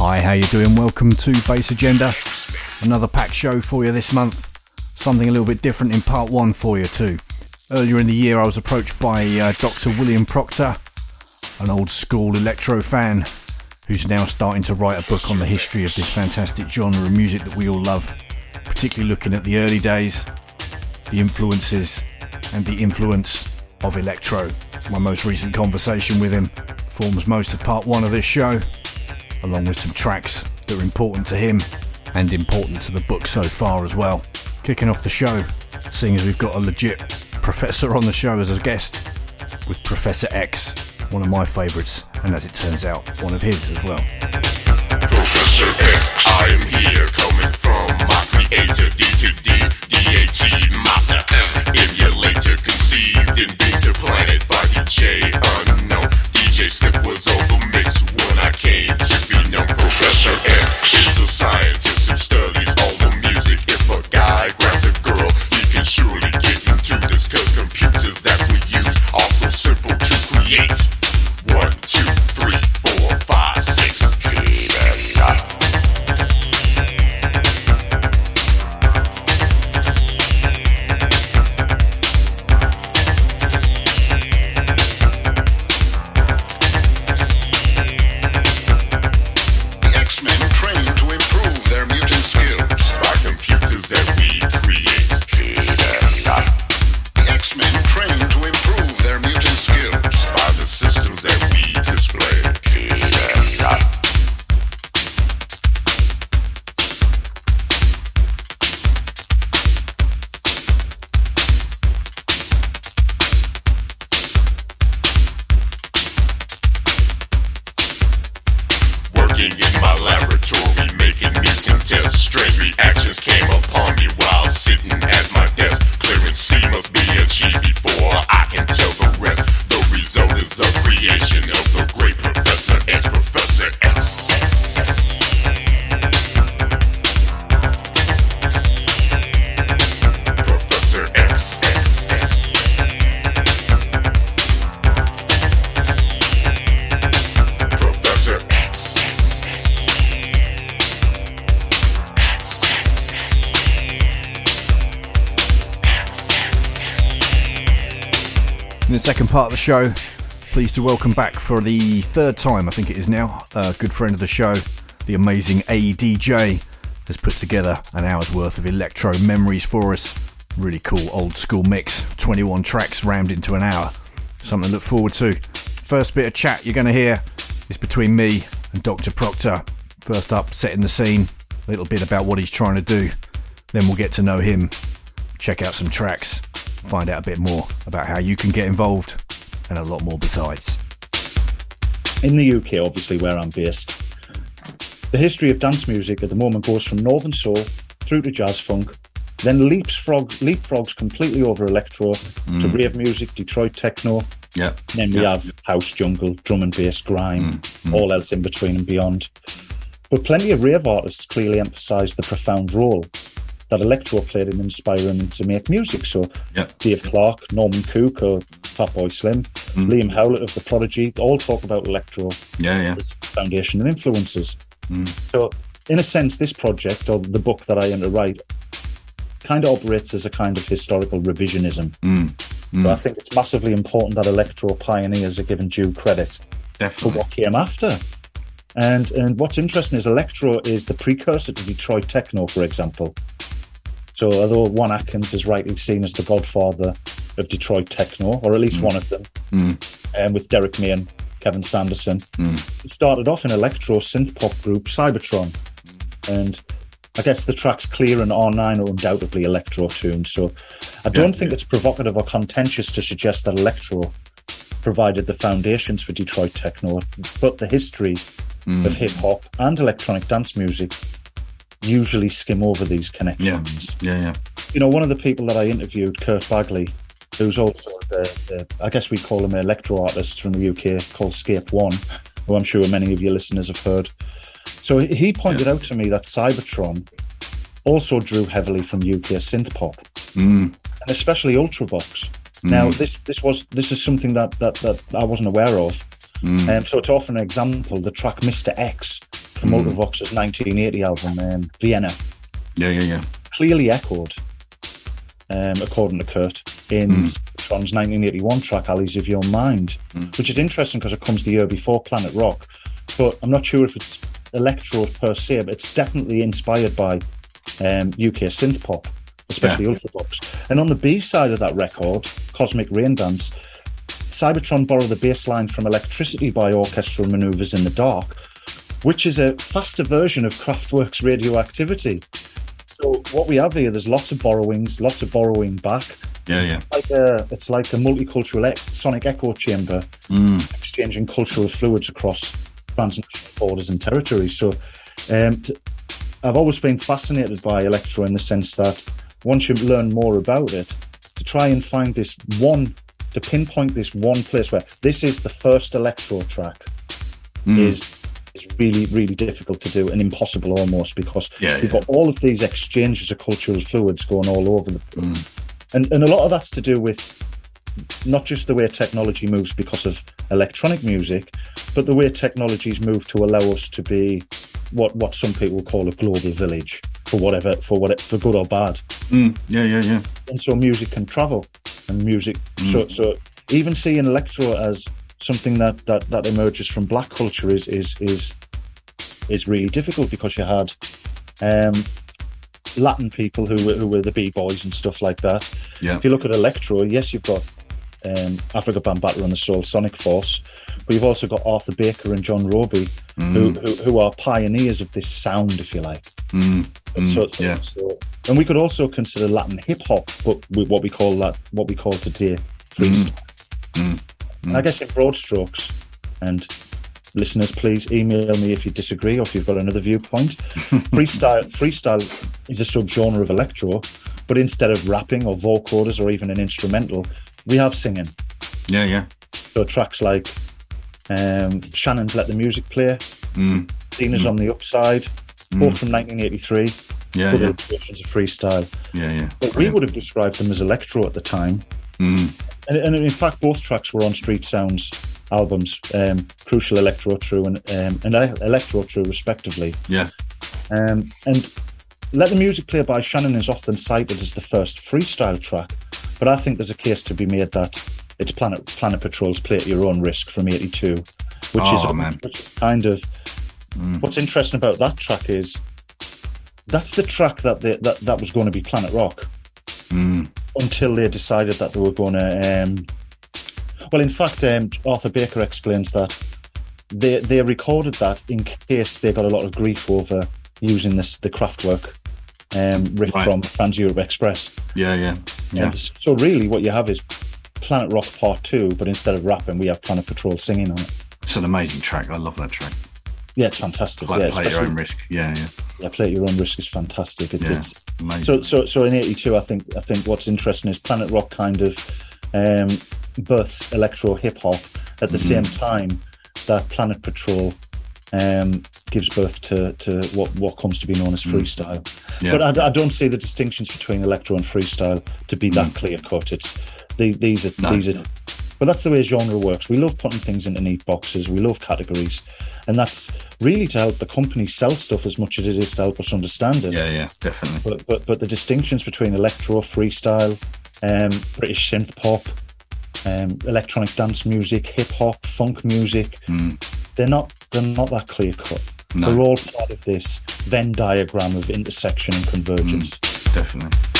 Hi, how you doing? Welcome to Bass Agenda. Another packed show for you this month. Something a little bit different in part one for you too. Earlier in the year, I was approached by uh, Dr. William Proctor, an old school electro fan who's now starting to write a book on the history of this fantastic genre of music that we all love, particularly looking at the early days, the influences, and the influence of electro. My most recent conversation with him forms most of part one of this show along with some tracks that are important to him and important to the book so far as well. Kicking off the show, seeing as we've got a legit professor on the show as a guest with Professor X, one of my favourites, and as it turns out, one of his as well. Professor X, I am here coming from my creator, D to D, master, emulator, conceived beamed to planet by DJ Unknown. DJ Slip was over the part of the show, pleased to welcome back for the third time, I think it is now, a good friend of the show, the amazing ADJ, has put together an hour's worth of electro memories for us. Really cool old school mix, 21 tracks rammed into an hour. Something to look forward to. First bit of chat you're going to hear is between me and Dr. Proctor. First up, setting the scene, a little bit about what he's trying to do. Then we'll get to know him, check out some tracks, find out a bit more about how you can get involved, and a lot more besides. in the UK, obviously, where I'm based, the history of dance music at the moment goes from Northern Soul through to jazz funk, then leapfrogs, leapfrogs completely over electro to mm. rave music, Detroit techno. Yeah. Then we Yeah. have house, jungle, drum and bass, grime, mm. Mm. all else in between and beyond. But plenty of rave artists clearly emphasise the profound role that electro played in inspiring them to make music. So Yeah. Dave Clarke, Norman Cook, or Fatboy Slim, mm. Liam Howlett of The Prodigy, all talk about electro Yeah, yeah. as foundation and influences. Mm. So, in a sense, this project or the book that I am to write kind of operates as a kind of historical revisionism. Mm. But I think it's massively important that electro pioneers are given due credit for Definitely. what came after. And and what's interesting is electro is the precursor to Detroit techno, for example. So although Juan Atkins is rightly seen as the godfather of Detroit techno, or at least mm. one of them, mm. um, with Derrick May and Kevin Saunderson. Mm. It started off in electro synth pop group Cybertron, and I guess the tracks Clear and R9 are undoubtedly electro tunes. So I don't think it's provocative or contentious to suggest that electro provided the foundations for Detroit techno, but the history of hip hop and electronic dance music usually skim over these connections. yeah, yeah. yeah. You know, one of the people that I interviewed, Kurt Bagley, who's also the, the I guess we call him an electro artist from the UK called Scape One, who I'm sure many of your listeners have heard. So he- pointed out to me that Cybertron also drew heavily from UK synth pop, mm. and especially Ultravox. Mm. Now, this this was this is something that that, that I wasn't aware of. Mm. Um, so to offer an example, the track "Mr. X" from Ultravox's 1980 album um, Vienna Yeah, yeah, yeah. clearly echoed, um, according to Kurt, in Tron's 1981 track "Alleys of Your Mind," which is interesting because it comes the year before Planet Rock. But I'm not sure if it's electro per se, but it's definitely inspired by um, UK synth pop, especially Yeah. Ultravox. And on the B side of that record, Cosmic Rain Dance, Cybertron borrowed the bass line from Electricity by Orchestral Maneuvers in the Dark, which is a faster version of Kraftwerk's Radioactivity. So what we have here, there's lots of borrowings, lots of borrowing back. Yeah, yeah. Like a, it's like a multicultural ec- sonic echo chamber, exchanging cultural fluids across transnational borders and territories. So um, t- I've always been fascinated by electro in the sense that once you learn more about it, to try and find this one, to pinpoint this one place where this is the first electro track is is really really difficult to do and impossible almost because Yeah, you've yeah. got all of these exchanges of cultural fluids going all over the place, and and a lot of that's to do with not just the way technology moves because of electronic music, but the way technologies move to allow us to be what what some people call a global village for whatever for what for good or bad. Mm, yeah, yeah, yeah. And so music can travel, and music. So so even seeing electro as something that that that emerges from black culture is is is is really difficult because you had um, Latin people who were, who were the b boys and stuff like that. Yeah. If you look at electro, yes, you've got um, Afrika Bambaataa and the Soul Sonic Force, but you've also got Arthur Baker and John Robie, mm. who, who who are pioneers of this sound, if you like. Mm. And mm. so, so- yeah. so- and we could also consider Latin hip hop, but with what we call that, what we call today freestyle. And I guess in broad strokes, and listeners, please email me if you disagree or if you've got another viewpoint. freestyle, freestyle is a subgenre of electro, but instead of rapping or vocoders or even an instrumental, we have singing. Yeah, yeah. So tracks like um, Shannon's "Let the Music Play," Mm. Xena's on the Upside, both from 1983. Yeah, yeah. illustrations of freestyle. Yeah, yeah. But we would have described them as electro at the time. Mm. And, and in fact, both tracks were on Street Sounds albums, um, Crucial Electro 2 and, um, and Electro 2, respectively. Yeah. Um, and Let the Music Play by Shannon is often cited as the first freestyle track, but I think there's a case to be made that it's Planet Planet Patrol's Play at Your Own Risk from 82, which, Oh, is, man. which kind of. What's interesting about that track is that's the track that they, that, that was going to be Planet Rock until they decided that they were going to. Um, well, in fact, um, Arthur Baker explains that they they recorded that in case they got a lot of grief over using this the Kraftwerk um, riff Right. from Trans Europe Express. Yeah, yeah. Yeah. And so really, what you have is Planet Rock Part Two, but instead of rapping, we have Planet Patrol singing on it. It's an amazing track. I love that track. Yeah, it's fantastic. Play, yeah, play at your own risk. Yeah, yeah. yeah, play at your own risk is fantastic. It, Yeah. It's So so so in '82, I think I think what's interesting is Planet Rock kind of um, births electro hip hop at the same time that Planet Patrol um, gives birth to to what what comes to be known as freestyle. Yeah. But I, I don't see the distinctions between electro and freestyle to be that clear cut. It's the, these are No. these are. But that's the way genre works. We love putting things into neat boxes. We love categories, and that's really to help the company sell stuff as much as it is to help us understand it yeah, yeah. Definitely. but but but the distinctions between electro, freestyle, um, British synth pop, um, electronic dance music, hip hop, funk music, they're not they're not that clear cut. No. They're all part of this Venn diagram of intersection and convergence. Definitely.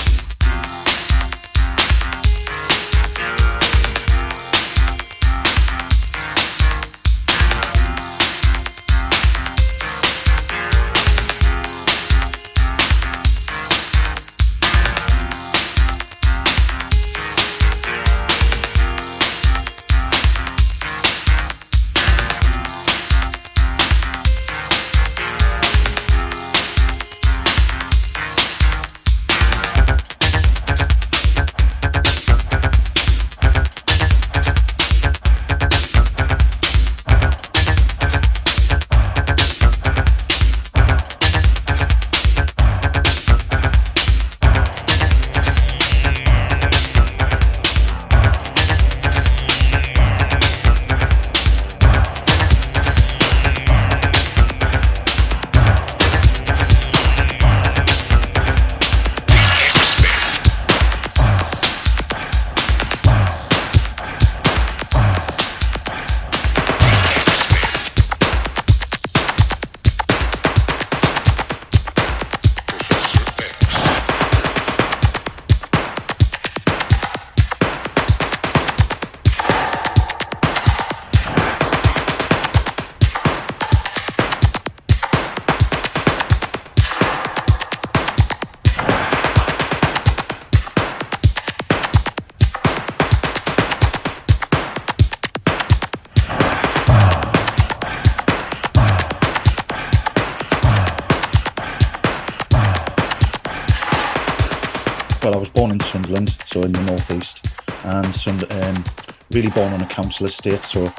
Sunderland, so in the northeast, and Sund- um, really born on a council estate. So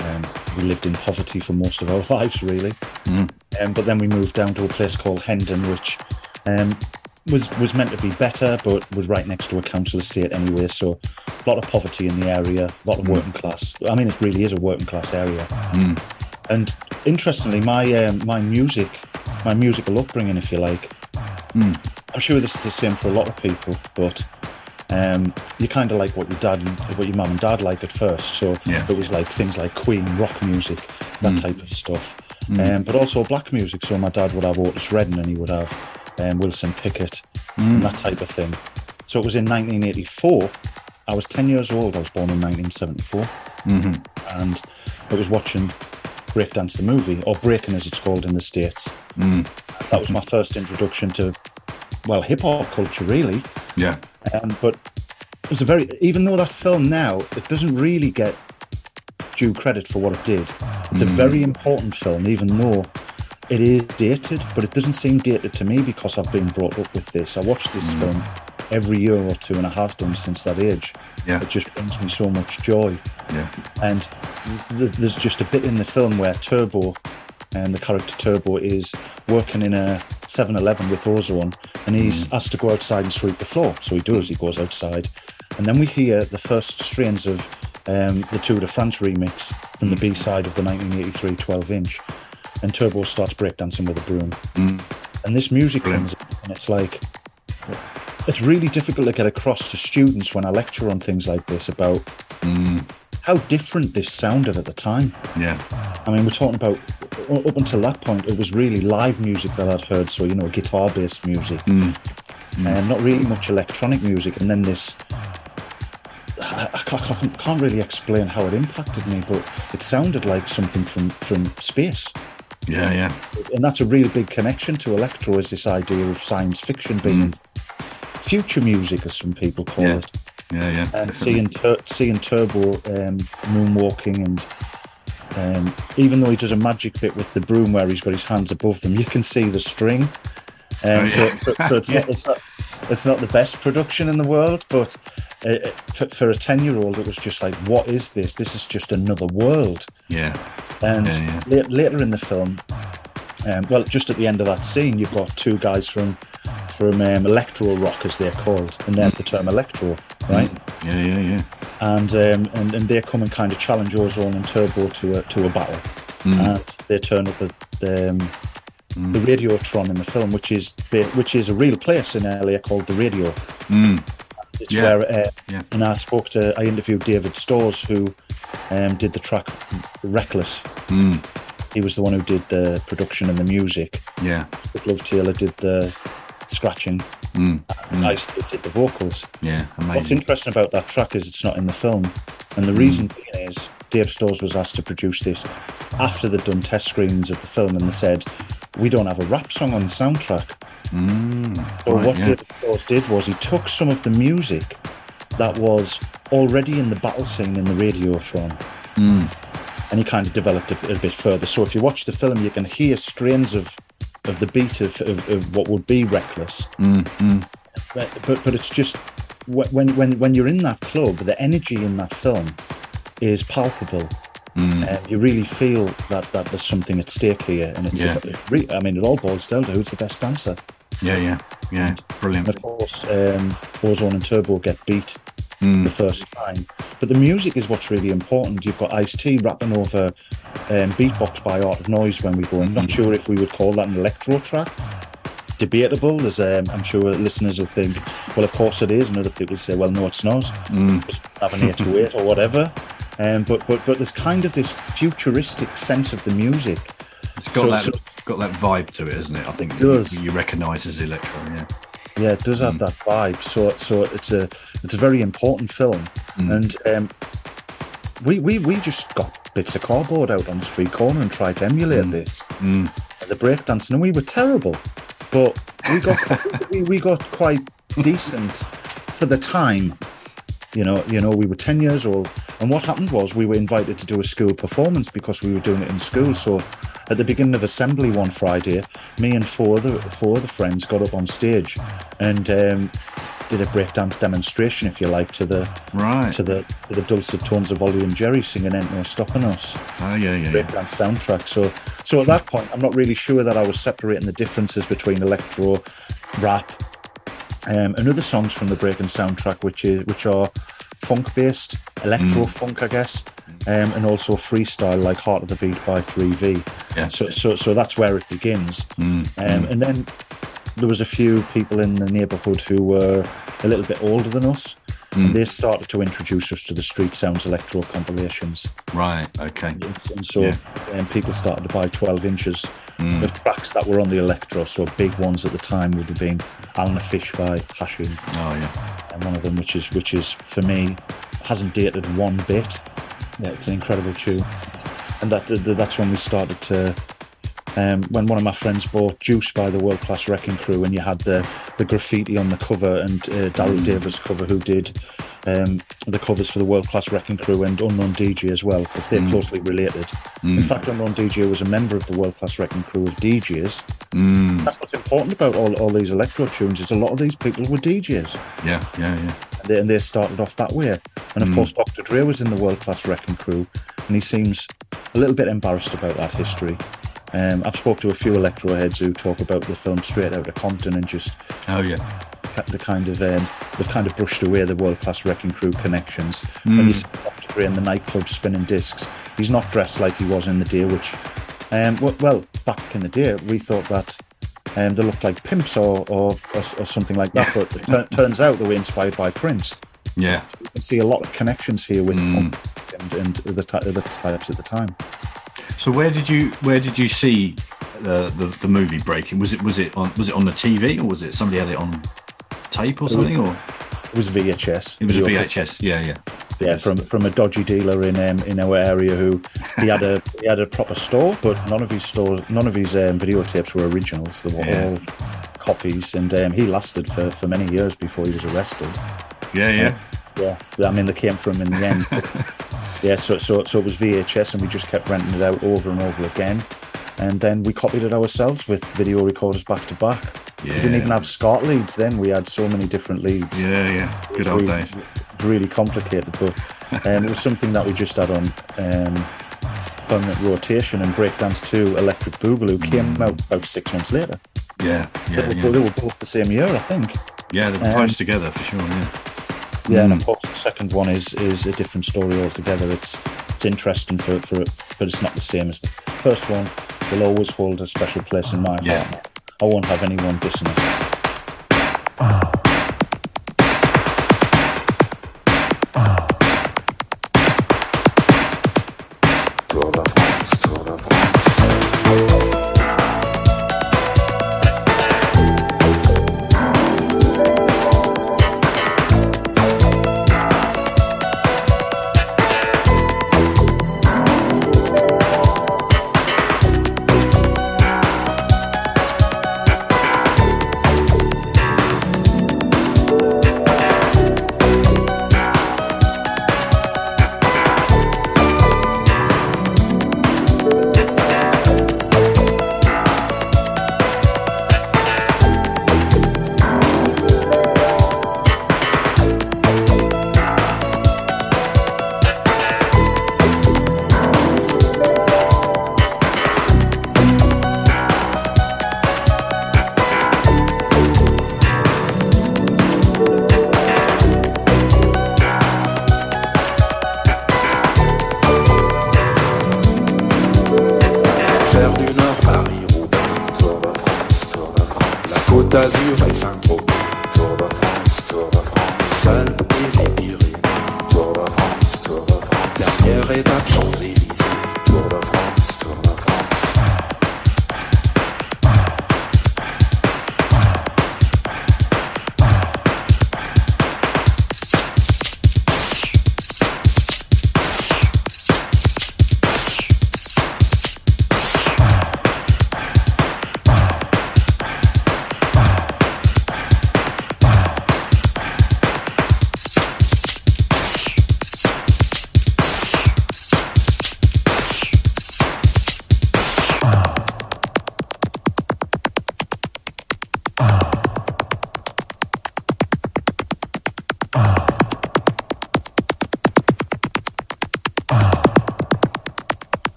um, we lived in poverty for most of our lives, really. Um, but then we moved down to a place called Hendon, which um, was was meant to be better, but was right next to a council estate anyway. So a lot of poverty in the area, a lot of working class. I mean, it really is a working class area. And interestingly, my um, my music, my musical upbringing, if you like, I'm sure this is the same for a lot of people, but um, you kind of like what your dad and what your mum and dad like at first. So Yeah. it was like things like Queen, rock music, that type of stuff. Um, but also black music. So my dad would have Otis Redding and he would have um, Wilson Pickett and that type of thing. So it was in 1984. I was 10 years old. I was born in 1974. And I was watching Breakdance the movie, or Breaking as it's called in the States. That was my first introduction to, well, hip hop culture, really. Yeah. Um, but it was a very, even though that film now, it doesn't really get due credit for what it did. It's a very important film, even though it is dated, but it doesn't seem dated to me because I've been brought up with this. I watch this film every year or two, and I have done since that age. Yeah. It just brings me so much joy. Yeah. And th- there's just a bit in the film where Turbo, and the character Turbo, is working in a 7 Eleven with Ozone and he's hmm. asked to go outside and sweep the floor. So he does, he goes outside. And then we hear the first strains of um, the Tour de France remix from the hmm. B side of the 1983 12 inch. And Turbo starts breakdancing with a broom. Hmm. And this music comes and it's like, it's really difficult to get across to students when I lecture on things like this about how different this sounded at the time. Yeah. I mean, we're talking about up until that point, it was really live music that I'd heard. So you know, guitar-based music, and not really much electronic music. And then this, I, I I can't, can't really explain how it impacted me, but it sounded like something from from space. Yeah. Yeah. And that's a real big connection to electro. Is this idea of science fiction being mm. future music, as some people call Yeah. it Yeah. Yeah. and seeing tur- seeing Turbo um, moonwalking and um, even though he does a magic bit with the broom where he's got his hands above them, you can see the string. Um, Oh, yeah. so, so, so it's not it's not it's not the best production in the world, but uh, uh, for, for a ten year old, it was just like, what is this? This is just another world. Yeah. And Yeah, yeah. la- later in the film, um, well, just at the end of that scene, you've got two guys from from um, electro rock, as they're called, and there's the term electro, right? Yeah. Yeah. Yeah. and um, and and they come and kind of challenge Ozone and Turbo to a to a battle, and they turn up at the um, the Radiotron in the film, which is which is a real place in LA called the Radio. It's Yeah. where, uh, Yeah. and I spoke to, I interviewed David Storrs, who um, did the track Reckless. He was the one who did the production and the music. Yeah. Glove Taylor did the scratching. Mm. And mm. Ice T did the vocals. Yeah. What's interesting about that track is it's not in the film, and the mm. reason being is Dave Storrs was asked to produce this after they'd done test screens of the film, and they said we don't have a rap song on the soundtrack. so right, what yeah. Dave Storrs did was he took some of the music that was already in the battle scene in the Radiotron. And he kind of developed it a bit further. So if you watch the film, you can hear strains of, of the beat of, of, of what would be reckless but but, but it's just when when when you're in that club, the energy in that film is palpable. And you really feel that, that there's something at stake here, and it's. Yeah. it I mean, it all boils down to who's the best dancer. Yeah. Yeah. Yeah. And Brilliant. of course, um, Ozone and Turbo get beat Hmm. the first time, but the music is what's really important. You've got Ice T rapping over um, beatbox by Art of Noise when we go. I'm Hmm. not sure if we would call that an electro track debatable. There's, um, I'm sure listeners will think, well, of course it is, and other people say, well, no, it's not. Just Have an eight to eight or whatever. Um, but but but there's kind of this futuristic sense of the music. It's got So- that so- got that vibe to it, isn't it? I think It does. You, you recognise as electro. Yeah. Yeah, it does have hmm. that vibe. So so it's a it's a very important film, hmm. and um, we we we just got bits of cardboard out on the street corner and tried to emulate hmm. this. The breakdancing, and we were terrible, but we got we, we got quite decent for the time. You know, you know, we were ten years old, and what happened was we were invited to do a school performance because we were doing it in school. So, at the beginning of assembly one Friday, me and four other four other friends got up on stage, and um, did a breakdance demonstration, if you like, to the Right. to the to the dulcet tones of Ollie and Jerry singing "Ain't No Stopping Us." Oh yeah, yeah, yeah. breakdance soundtrack. So, so at that point, I'm not really sure that I was separating the differences between electro, rap, um, and other songs from the breaking soundtrack, which is which are funk based, electro funk, I guess, um, and also freestyle like "Heart of the Beat" by 3V. Yeah. So, so, so that's where it begins. Um, and then there was a few people in the neighbourhood who were a little bit older than us. And they started to introduce us to the Street Sounds Electro compilations. Right. Okay. And so Yeah. um, people started to buy 12 inches of tracks that were on the Electro. So big ones at the time would have been Al-Naafiysh by Hashim, Oh yeah. and one of them, which is which is for me hasn't dated one bit. Yeah, it's an incredible tune, and that that- that's when we started to. Um, when one of my friends bought Juice by the World Class Wrecking Crew, and you had the, the graffiti on the cover, and uh, Daryl Davis cover, who did um, the covers for the World Class Wrecking Crew and Unknown DJ as well, because they're closely related. In fact, Unknown DJ was a member of the World Class Wrecking Crew of DJs. That's what's important about all, all these electro tunes is a lot of these people were DJs Yeah. Yeah. Yeah. and they, and they started off that way. And of course, Dr. Dre was in the World Class Wrecking Crew, and he seems a little bit embarrassed about that history. Um, I've spoke to a few electro heads who talk about the film Straight out of Compton and just Oh yeah. the kind of um, they've kind of brushed away the World Class Wrecking Crew connections. When you see Dr. Dre in the nightclub spinning discs, he's not dressed like he was in the day. Which, um, well, back in the day, we thought that. Um, they looked like pimps or, or, or, or something like that, but it tur- turns out they were inspired by Prince Yeah. you can see a lot of connections here with funk and, and other, ty- other types at the time. So where did you where did you see the, the the movie breaking? Was it was it on was it on the TV or was it somebody had it on tape or something or It was VHS. it was a VHS? Yeah, yeah. Yeah, from from a dodgy dealer in um, in our area who he had a he had a proper store, but none of his stores, none of his um, videotapes were originals. They were Yeah. all copies, and um, he lasted for, for many years before he was arrested. Yeah, yeah. Yeah, I mean they came from in the end. yeah, so so so it was VHS, and we just kept renting it out over and over again, and then we copied it ourselves with video recorders back to back. We didn't even have SCART leads then. We had so many different leads. Yeah, yeah. Good old was days. really, really complicated, but um, it was something that we just had on um, permanent rotation. And Breakdance 2 Electric Boogaloo came out about six months later. Yeah, yeah, They, were, yeah. they were both the same year, I think. Yeah, they're Um, close together for sure. Yeah. Yeah, mm. and of course the second one is is a different story altogether. It's it's interesting for, for it, but it's not the same as the first one. Will always hold a special place in my Yeah. heart. I won't have anyone dissing it. Ah.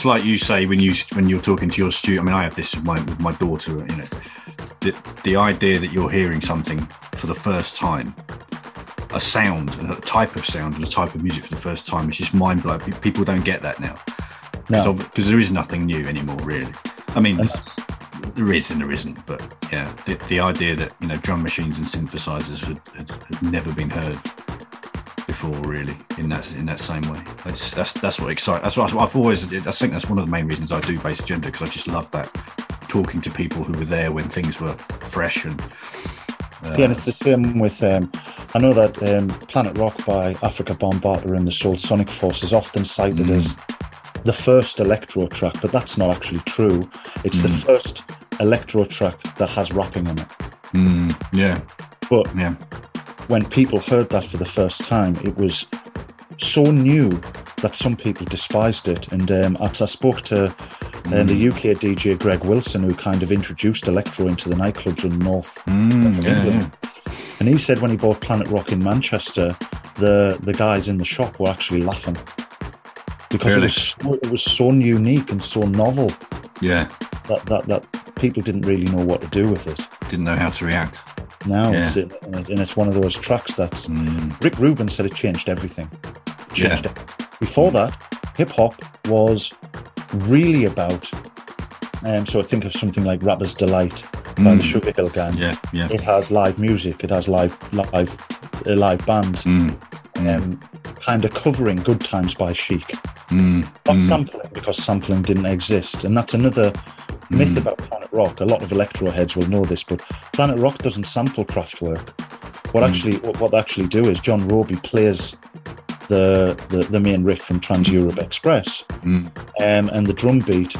It's like you say when you when you're talking to your student. I mean, I have this with my, with my daughter. You know, the the idea that you're hearing something for the first time, a sound, a type of sound, and a type of music for the first time, is just mind blowing. People don't get that now No. because there is nothing new anymore, really. I mean, there is and there isn't, but yeah, the, the idea that you know drum machines and synthesizers had, had, had never been heard before, really, in that in that same way. That's that's that's what excites. That's what I've always. I think that's one of the main reasons I do Bass Agenda because I just love that talking to people who were there when things were fresh and Yeah, and it's the same with. Um, I know that um, Planet Rock by Afrika Bambaataa and the Soul Sonic Force is often cited as the first electro track, but that's not actually true. It's the first electro track that has rapping on it. yeah, But yeah, when people heard that for the first time, it was so new that some people despised it. And um, as I spoke to uh, the UK DJ Greg Wilson, who kind of introduced electro into the nightclubs in North, North yeah, England, and he said when he bought Planet Rock in Manchester, the the guys in the shop were actually laughing because Really? it was so, it was so unique and so novel yeah. that, that that people didn't really know what to do with it. Didn't know how to react. Now Yeah. it's and it's one of those tracks that's Rick Rubin said it changed everything. Changed Yeah. it. Before that, hip hop was really about. Um, so I think of something like Rapper's Delight by the Sugar Hill Gang. Yeah, yeah. It has live music. It has live live uh, live bands. Mm. Um, kind of covering "Good Times" by Chic. Mm. Not sampling because sampling didn't exist, and that's another myth Mm. about Planet Rock. A lot of electro heads will know this, but Planet Rock doesn't sample Kraftwerk. What Mm. actually, what, what they actually do is John Robie plays the the, the main riff from Trans Europe Express, Mm. um, and the drum beat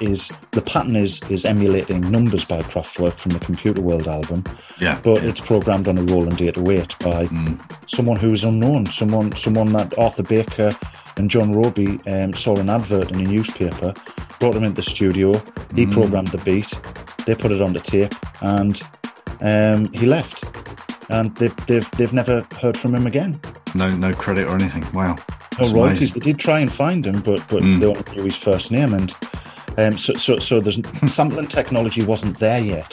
is the pattern is is emulating numbers by Kraftwerk from the Computer World album, Yeah, but it's programmed on a Roland 808 by someone who is unknown, someone someone that Arthur Baker and John Robie um, saw an advert in a newspaper, brought him into the studio, he programmed the beat, they put it on the tape, and um, he left. And they've, they've, they've never heard from him again. no no credit or anything. Wow. No royalties. They did try and find him, but but they only knew his first name, and um, so so so there's sampling technology wasn't there yet.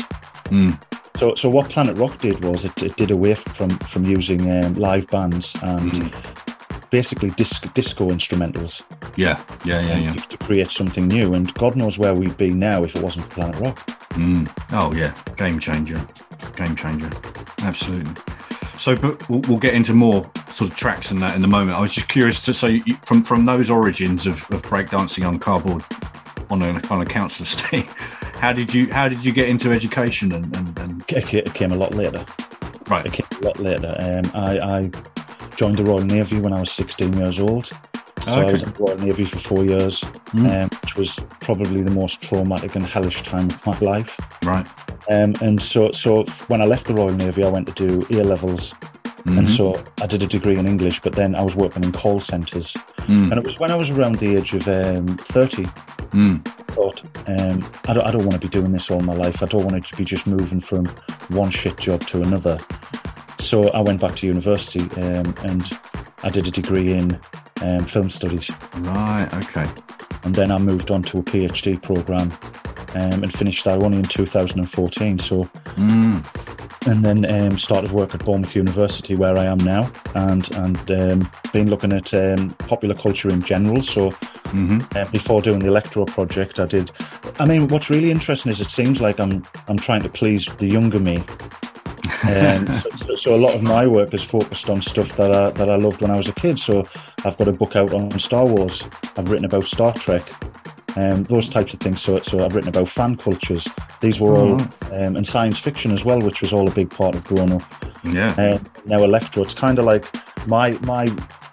So so what Planet Rock did was it, it did away from from using um, live bands and basically disc, disco instrumentals Yeah, yeah, yeah, yeah. to, to create something new. And God knows where we'd be now if it wasn't for Planet Rock. Oh yeah, game changer, game changer, absolutely. So, but we'll, we'll get into more sort of tracks and that in the moment. I was just curious to say from from those origins of, of breakdancing on cardboard on a on a council estate, How did you How did you get into education? And, and, and... It came a lot later. right, It came a lot later. Um, I, I joined the Royal Navy when I was 16 years old. So I was in the Royal Navy for four years, um, which was probably the most traumatic and hellish time of my life. right, Um, and so, so when I left the Royal Navy, I went to do A levels, and so I did a degree in English. But then I was working in call centres, and it was when I was around the age of um, thirty. I thought, um, I don't, I don't want to be doing this all my life. I don't want to be just moving from one shit job to another. So I went back to university um, and I did a degree in um, film studies right. Okay. and then I moved on to a PhD program um, and finished that only in 2014. So, and then um, started work at Bournemouth University, where I am now, and and um, been looking at um, popular culture in general. So, uh, before doing the Electro project, I did. I mean, what's really interesting is it seems like I'm I'm trying to please the younger me. Um, so, so, a lot of my work is focused on stuff that I that I loved when I was a kid. So I've got a book out on Star Wars. I've written about Star Trek, um, those types of things. So so I've written about fan cultures. These were all um, and science fiction as well, which was all a big part of growing up. Yeah. Um, now Electro, it's kind of like my my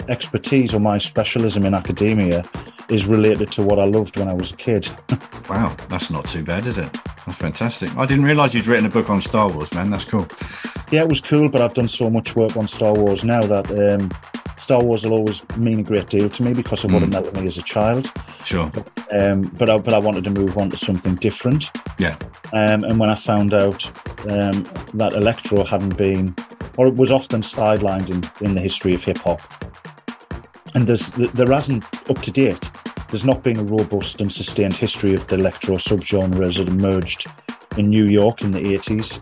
expertise or my specialism in academia is related to what I loved when I was a kid. Wow, that's not too bad, is it? That's fantastic. I didn't realise you'd written a book on Star Wars, man. That's cool. yeah, it was cool, but I've done so much work on Star Wars now that um, Star Wars will always mean a great deal to me because of what it meant to me as a child. Sure. Um, but I, but I wanted to move on to something different. Yeah. Um, and when I found out um, that electro hadn't been, or it was often sidelined in, in the history of hip hop, and there's there hasn't up to date. There's not been a robust and sustained history of the electro subgenre as it emerged in New York in the 80s,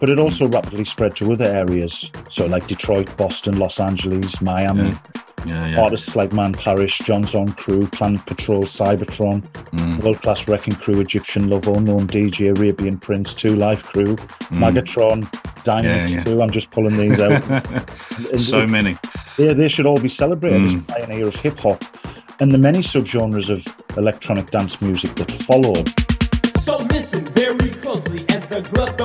but it also rapidly spread to other areas, so like Detroit, Boston, Los Angeles, Miami. Yeah, yeah. Artists like Man Parrish, John's On Crew, Planet Patrol, Cybotron, mm. World Class Wrecking Crew, Egyptian Love, Unknown DJ, Arabian Prince, Two Live Crew, mm. Magatron, Dynamix Yeah, yeah. 2. I'm just pulling these out. And So many. yeah, they should all be celebrated as mm. pioneer of hip hop and the many subgenres of electronic dance music that followed. So listen very closely as the glove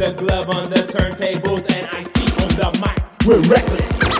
the glove on the turntables and Ice T on the mic. We're reckless.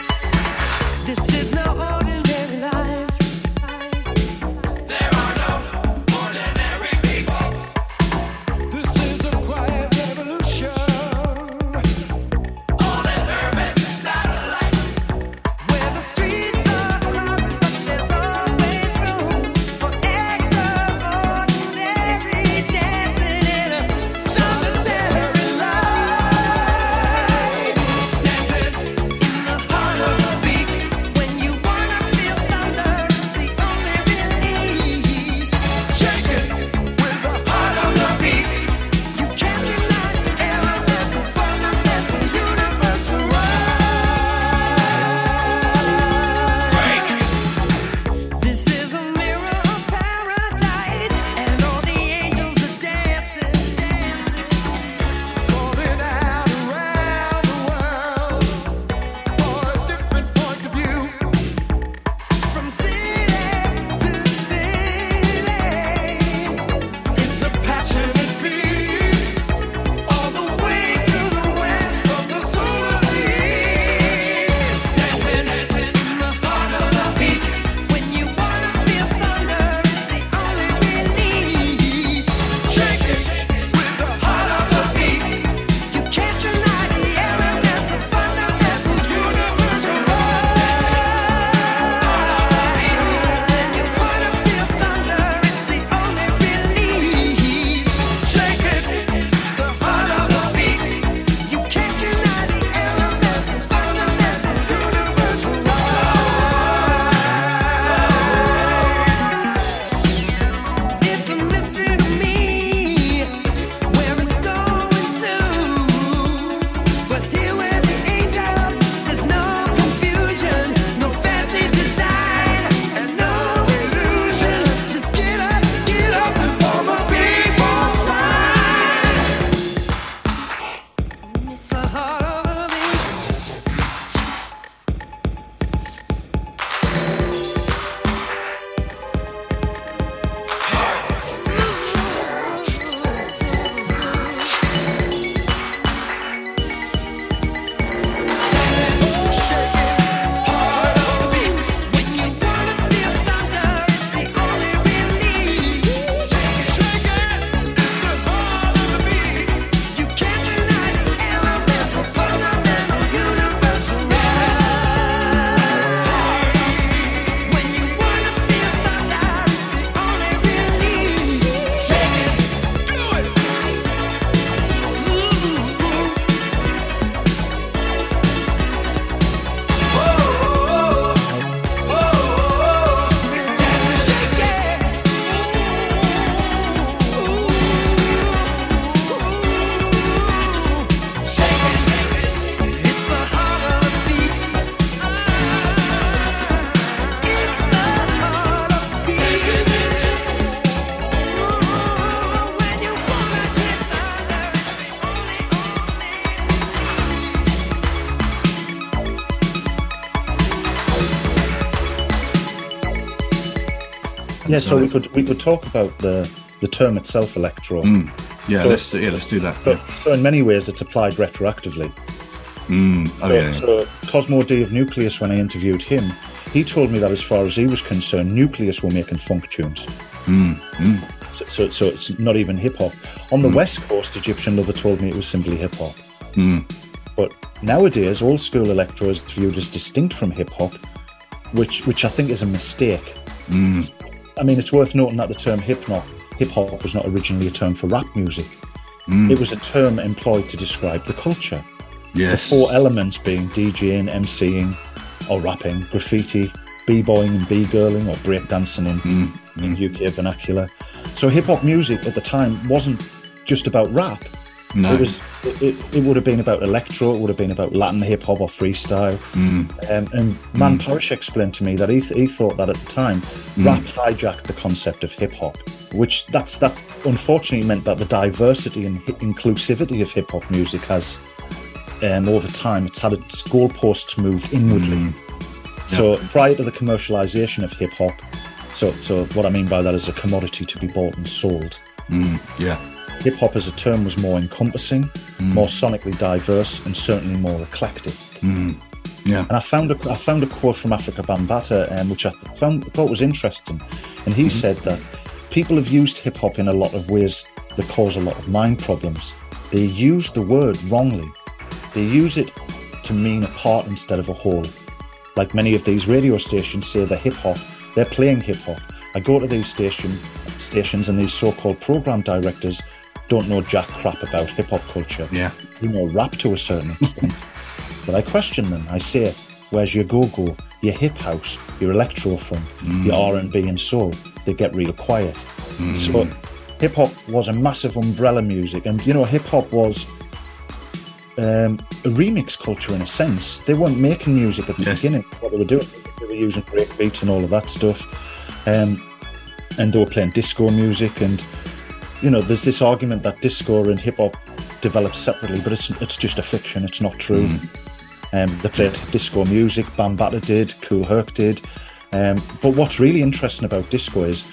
Yeah, so we could we could talk about the the term itself, electro. Hmm. Yeah, so- let's yeah, let's do that. But so in many ways, it's applied retroactively. Mm. Oh So, yeah, yeah. so Cosmo D of Newcleus, when I interviewed him, he told me that as far as he was concerned, Newcleus were making funk tunes. Hmm, hmm. So, so, so it's not even hip hop. On the West Coast, Egyptian Lover told me it was simply hip hop. But nowadays, old school electro is viewed as distinct from hip hop, which which I think is a mistake. I mean, it's worth noting that the term hip hop hip hop was not originally a term for rap music. Mm. It was a term employed to describe the culture. yes. The Four elements being DJing, MCing, or rapping, graffiti, b-boying and b-girling, or breakdancing in, mm. in mm. UK vernacular. So hip hop music at the time wasn't just about rap. No. It was. It, it, would have been about electro. It would have been about Latin hip hop or freestyle. Um, and Man Parrish explained to me that he, th- he thought that at the time, Mm. rap hijacked the concept of hip hop, which that's that unfortunately meant that the diversity and hi- inclusivity of hip hop music has, um, over time, it's had its goalposts moved inwardly. Mm. So prior to the commercialization of hip hop, so so what I mean by that is a commodity to be bought and sold mm, yeah. hip hop as a term was more encompassing, more sonically diverse, and certainly more eclectic. Yeah. And I found a I found a quote from Afrika Bambaataa, um, which I found thought was interesting, and he said that people have used hip hop in a lot of ways that cause a lot of mind problems. They use the word wrongly. They use it to mean a part instead of a whole. Like many of these radio stations say they're hip hop, they're playing hip hop. I go to these station stations and these so-called program directors don't know jack crap about hip hop culture. Yeah. You know rap to a certain extent. But I question them. I say, where's your go-go, your hip house, your electro funk, your R&B and soul? They get real quiet. So hip hop was a massive umbrella music, and you know hip hop was um, a remix culture in a sense. They weren't making music at the Yes. beginning. What they were doing, they were using break beats and all of that stuff, um, and they were playing disco music. And you know, there's this argument that disco and hip hop developed separately, but it's it's just a fiction. It's not true. Um, they played disco music. Bambaataa did. Kool Herc did. Um, but what's really interesting about disco is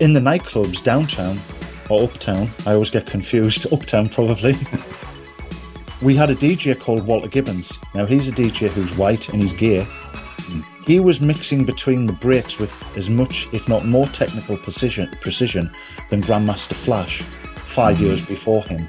in the nightclubs downtown or uptown. I always get confused. Uptown probably. we had a DJ called Walter Gibbons. Now he's a DJ who's white and he's gay. He was mixing between the breaks with as much, if not more, technical precision, precision than Grandmaster Flash five years before him.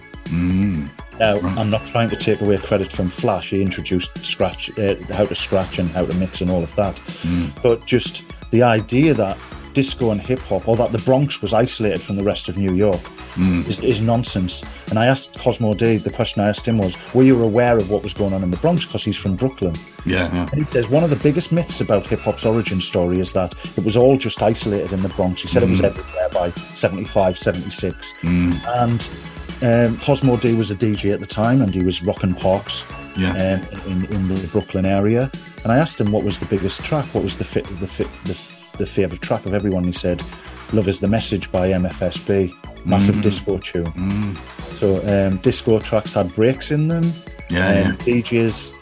Now, I'm not trying to take away credit from Flash. He introduced scratch, uh, how to scratch and how to mix and all of that. Mm. But just the idea that disco and hip hop, or that the Bronx was isolated from the rest of New York, mm. is, is nonsense. And I asked Cosmo D, the question I asked him was, Were you aware of what was going on in the Bronx? Because he's from Brooklyn. Yeah. yeah. And he says one of the biggest myths about hip hop's origin story is that it was all just isolated in the Bronx. He said it was mm. everywhere by 75, 76. And um, Cosmo D was a DJ at the time and he was rocking parks Yeah. um, in, in the Brooklyn area. And I asked him what was the biggest track, what was the fit, the fit, the, the favourite track of everyone. He said, Love is the Message by MFSB, massive disco tune. So um, disco tracks had breaks in them. Yeah, Um, DJs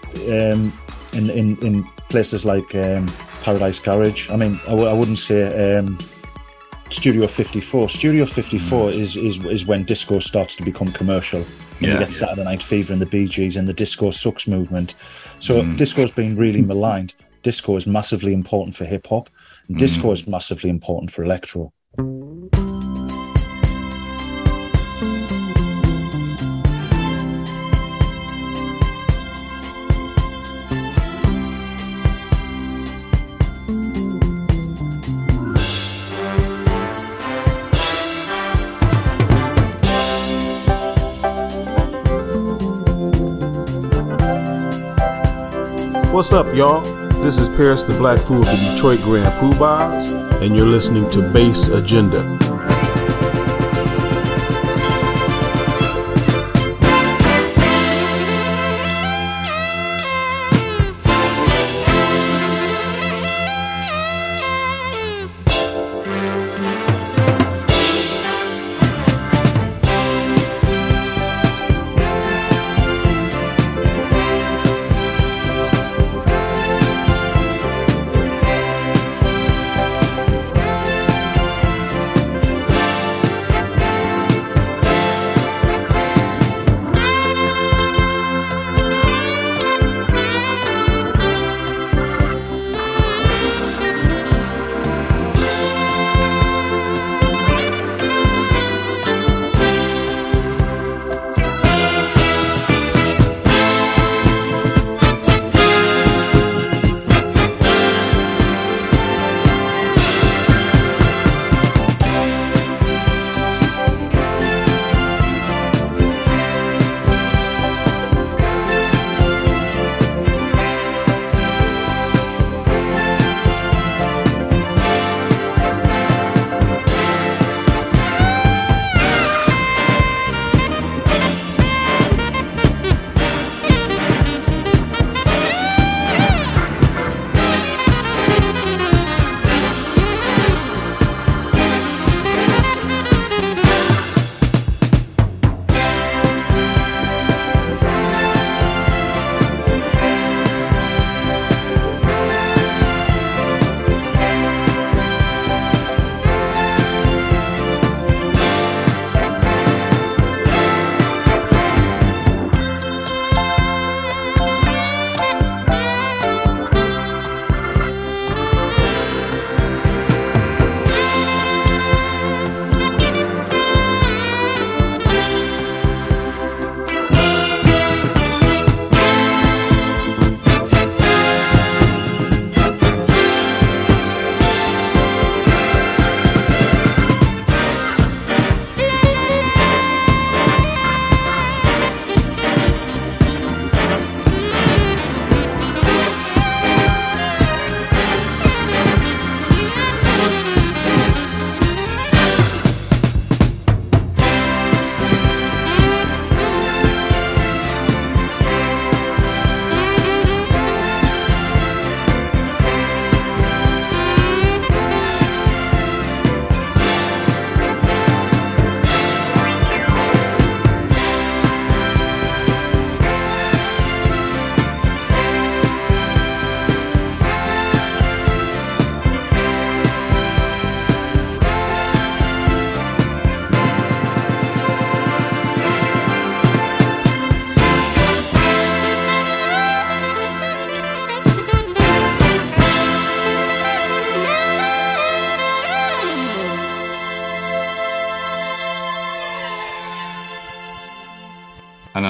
um, in, in in places like um, Paradise Garage. I mean, I, w- I wouldn't say um, Studio 54. Studio 54 hmm. is, is is when disco starts to become commercial. And Yeah. you get Saturday Night Fever and the Bee Gees and the disco sucks movement. So hmm. disco's been really maligned. Disco is massively important for hip hop. and hmm. Disco is massively important for electro. What's up, y'all? This is Paris the Black Fu of the Detroit Grand Pubahs, and you're listening to Bass Agenda.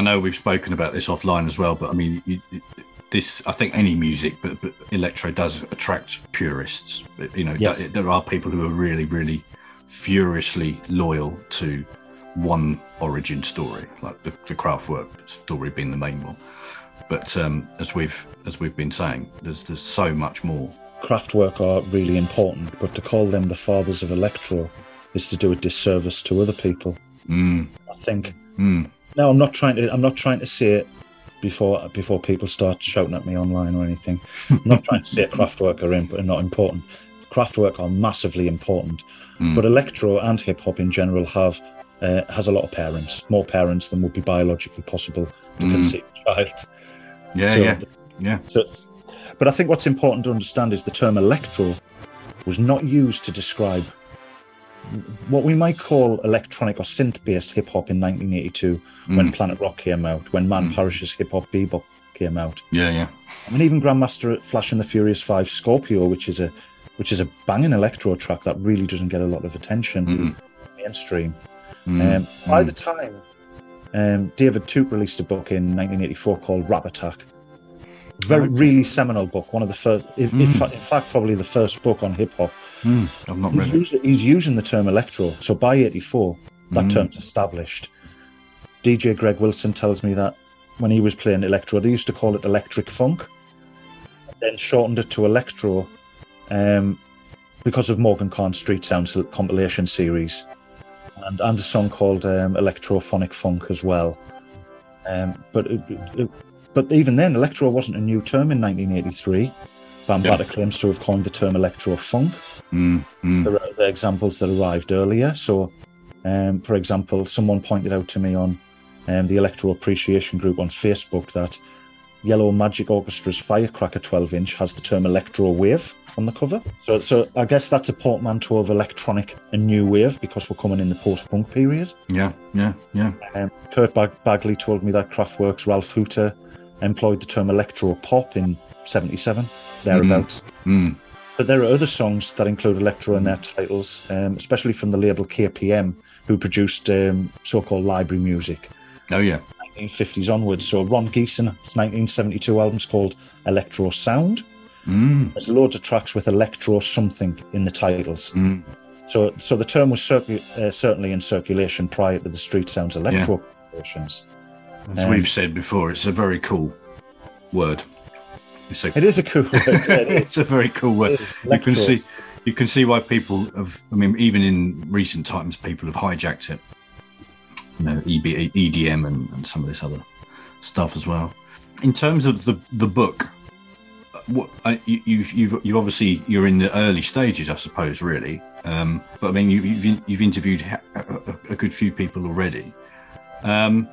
Know we've spoken about this offline as well, but I mean, you, this I think any music, but, but electro does attract purists. You know, Yes. there- there are people who are really, really furiously loyal to one origin story, like the, the Kraftwerk story being the main one. But um, as we've as we've been saying, there's there's so much more. Kraftwerk are really important, but to call them the fathers of electro is to do a disservice to other people. Mm, I think. mm, No, I'm not trying to. I'm not trying to say it before before people start shouting at me online or anything. I'm not trying to say Kraftwerk are, imp- are not important. Kraftwerk are massively important, Mm. but electro and hip hop in general have uh, has a lot of parents, more parents than would be biologically possible to Mm. conceive a child. yeah, So- yeah, yeah. So, but I think what's important to understand is the term electro was not used to describe what we might call electronic or synth-based hip hop in 1982 when Mm. Planet Rock came out, when Man Parrish's hip hop bebop came out. Yeah, yeah. I mean, even Grandmaster Flash and the Furious Five Scorpio, which is a which is a banging electro track that really doesn't get a lot of attention Mm. mainstream. Mm. Um, by the time um, David Toop released a book in 1984 called Rap Attack, very really seminal book, one of the first, if, if, Mm. in fact, probably the first book on hip hop. Mm, I've not He's, it. used- he's using the term electro. So by 84, that Mm. term's established. DJ Greg Wilson tells me that when he was playing electro, they used to call it electric funk, then shortened it to electro um, because of Morgan Khan's Street Sounds compilation series, and, and a song called um, Electrophonic Funk as well. Um, but it, it- but even then, electro wasn't a new term in 1983. Bambaataa claims to have coined the term electro funk. Mm, mm. There are the examples that arrived earlier. So, um, for example, someone pointed out to me on um, the Electro Appreciation Group on Facebook that Yellow Magic Orchestra's Firecracker 12 inch has the term electro wave on the cover. So, so I guess that's a portmanteau of electronic and new wave because we're coming in the post punk period. Yeah, yeah, yeah. Um, Kurt Bag- Bagley told me that Kraftwerk's Ralf Hütter employed the term electro pop in 77, thereabouts. Mm. But there are other songs that include electro in their titles, um, especially from the label KPM, who produced um, so called library music. Oh, yeah. 1950s onwards. So Ron Geesin, his 1972 album's called Electro Sound. Mm. There's loads of tracks with electro something in the titles. Mm. So, so the term was circu- uh, certainly in circulation prior to the Street Sounds electro versions. As Um, we've said before, it's a very cool word. It's a, It is a cool word. yeah, it is. a very cool word. You can see, you can see why people have. I mean, even in recent times, people have hijacked it. You know, EB, EDM and, and some of this other stuff as well. In terms of the the book, what I, you, you've you've you obviously you're in the early stages, I suppose, really. Um, but I mean, you, you've you've interviewed a, a, a good few people already. Um,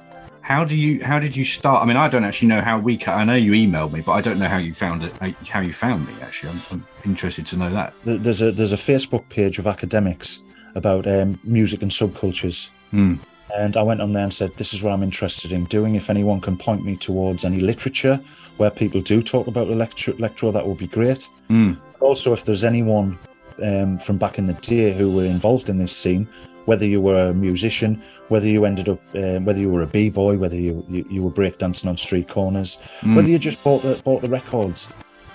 how do you how did you start? I mean, I don't actually know how we. I know you emailed me, but I don't know how you found it. How you found me? Actually, I'm, I'm interested to know that. There's a there's a Facebook page of academics about um, music and subcultures, Hmm. and I went on there and said, "This is what I'm interested in doing. If anyone can point me towards any literature where people do talk about electro, electro that would be great. Hmm. Also, if there's anyone um, from back in the day who were involved in this scene, whether you were a musician, whether you ended up, um, whether you were a b boy, whether you you, you were breakdancing on street corners, Mm. whether you just bought the bought the records,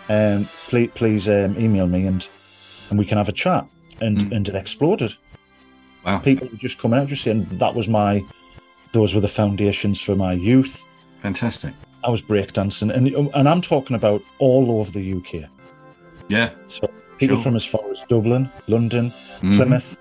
um, please please um, email me and and we can have a chat. And and it exploded. Wow. People were just coming out, just saying that was my, those were the foundations for my youth. Fantastic. I was breakdancing, and and I'm talking about all over the UK. Yeah. So people Sure. from as far as Dublin, London, Mhm. Plymouth,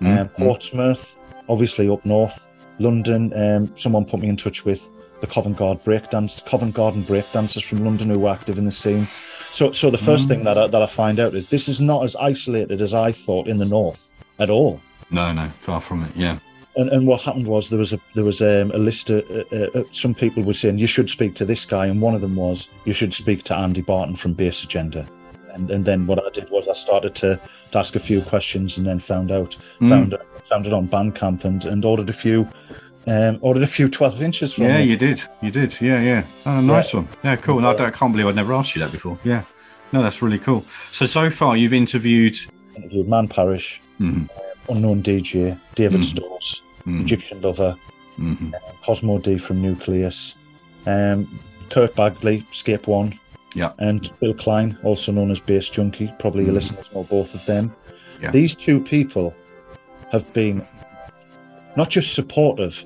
Mhm. um, Portsmouth, obviously up north, London. Um, someone put me in touch with the Covent Garden breakdance, Covent Garden breakdancers from London who were active in the scene. So, so the first Mm. thing that I, that I find out is this is not as isolated as I thought in the north at all. No, no, far from it. Yeah. And, and what happened was there was a there was um, a list of uh, uh, some people were saying you should speak to this guy, and one of them was you should speak to Andy Barton from Bass Agenda. And, and then what I did was I started to, to ask a few questions, and then found out Mm. found found it on Bandcamp and, and ordered a few um, ordered a few twelve inches from Yeah, them. you did. You did. Yeah, yeah. Oh, nice one. Yeah, cool. And I, I can't believe I'd never asked you that before. Yeah. No, that's really cool. So, so far you've interviewed. interviewed Man Parrish, Mhm. Unknown DJ, David Mm. Storrs, Mm. Egyptian Lover, Mhm. uh, Cosmo D from Newcleus, um, Kurt Bagley, Scape One, Yeah. and Phil Klein, also known as Bass Junkie. Probably your listeners know both of them. Yeah. These two people have been not just supportive,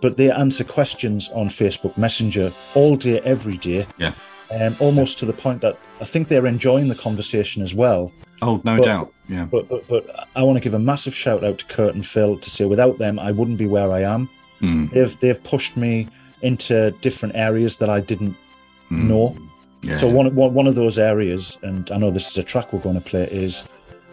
but they answer questions on Facebook Messenger all day, every day. Yeah. Um, almost to the point that I think they're enjoying the conversation as well. Oh, no But- doubt. Yeah. But, but but I want to give a massive shout out to Kurt and Phil to say without them I wouldn't be where I am. Mm. They've they've pushed me into different areas that I didn't Mm. know. Yeah. So one, one one of those areas, and I know this is a track we're going to play, is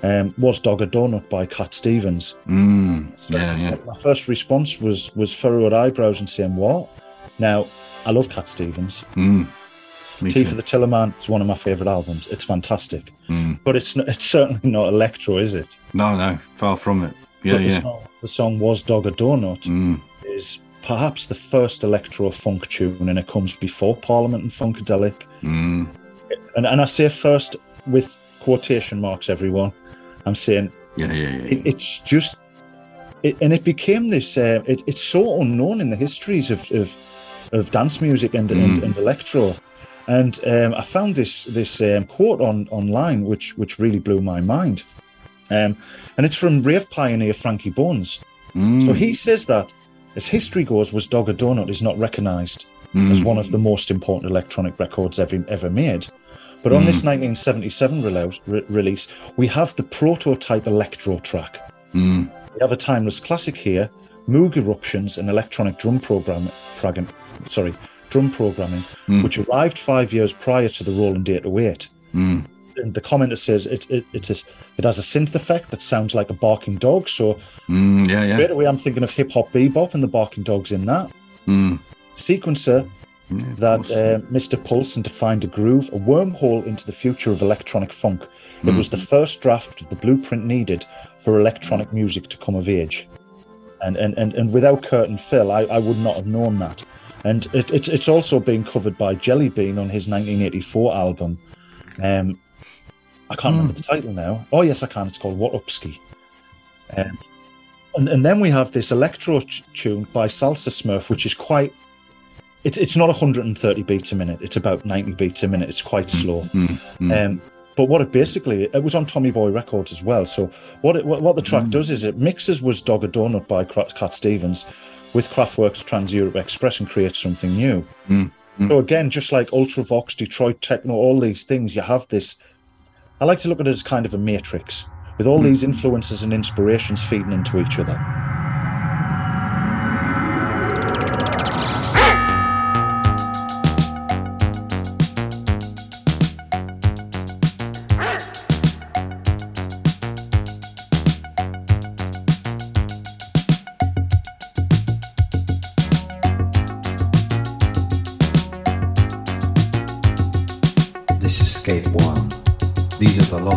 um, was Dog a Donut by Cat Stevens. Mm. So, Yeah, yeah. my first response was was furrowed eyebrows and saying what? Now I love Cat Stevens. Mm. Tea too. for the Tillerman is one of my favourite albums. It's fantastic, Mm. but it's n- it's certainly not electro, is it? No, no, far from it. Yeah, But the yeah. Song, the song was Dog a Donut Mm. is perhaps the first electro funk tune, and it comes before Parliament and Funkadelic. Mm. And and I say first with quotation marks, everyone. I'm saying Yeah, yeah, yeah. it, it's just, it, and it became this. Uh, it, it's so unknown in the histories of of, of dance music and, and, Mm. and electro. And um, I found this this um, quote on online, which which really blew my mind. Um, and it's from rave pioneer Frankie Bones. Mm. So he says that, as history goes, was Dog a Donut is not recognised Mm. as one of the most important electronic records ever ever made. But on Mm. this 1977 release, re- release, we have the prototype electro track. Mm. We have a timeless classic here, Moog eruptions and electronic drum program, program sorry, drum programming, Mm. which arrived five years prior to the Roland 808. Mm. And the commenter says it, it, it's it has a synth effect that sounds like a barking dog. So Mm. Yeah, yeah. straight away, I'm thinking of hip hop bebop and the barking dogs in that. Mm. Sequencer Yeah, that uh, Mr. Pulson defined a groove, a wormhole into the future of electronic funk. It was the first draft of the blueprint needed for electronic music to come of age. And and, and, and without Kurt and Phil, I, I would not have known that. And it, it's it's also been covered by Jellybean on his 1984 album. Um, I can't remember the title now. Oh yes, I can. It's called Wotupski. Um, and and then we have this electro tune by Salsa Smurf, which is quite. It's it's not 130 beats a minute. It's about 90 beats a minute. It's quite slow. Mm. Mm. Um, but what it basically it was on Tommy Boy Records as well. So what it, what, the track does is it mixes was Dog a Donut by Cat Stevens with Kraftwerk's Trans Europe Express and creates something new. Mm. So again, just like Ultravox, Detroit Techno, all these things, you have this. I like to look at it as kind of a matrix with all these influences and inspirations feeding into each other.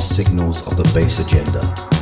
Signals of the Bass Agenda.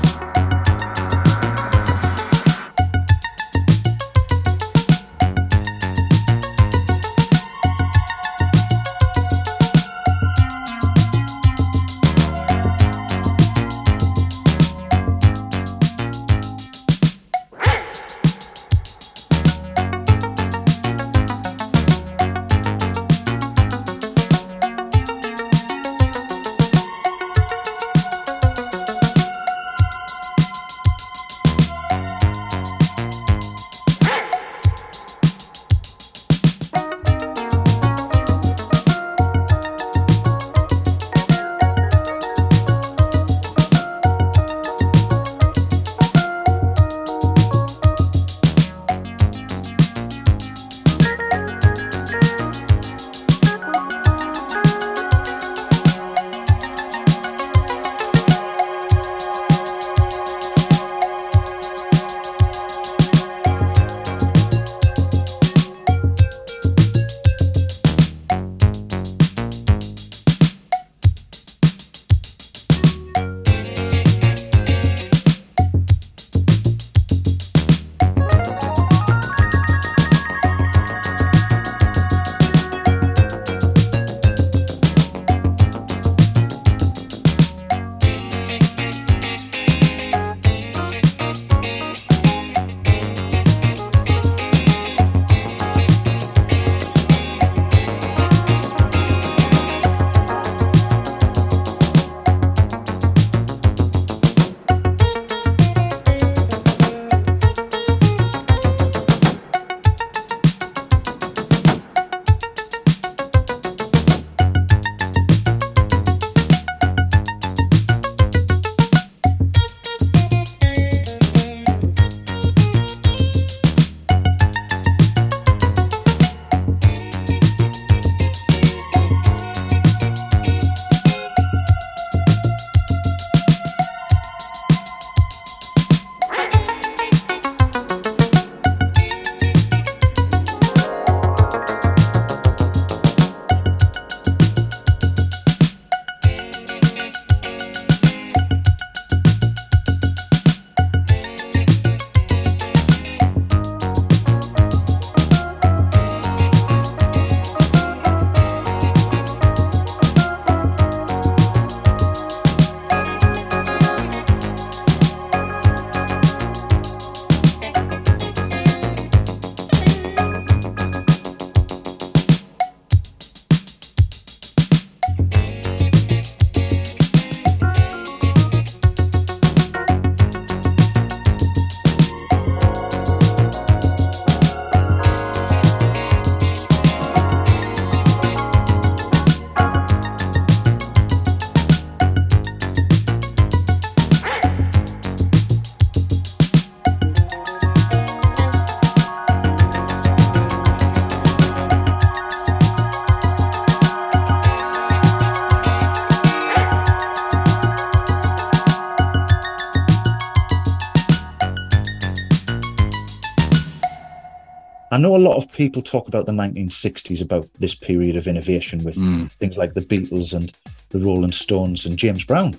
I know a lot of people talk about the 1960s about this period of innovation with things like the Beatles and the Rolling Stones and James Brown.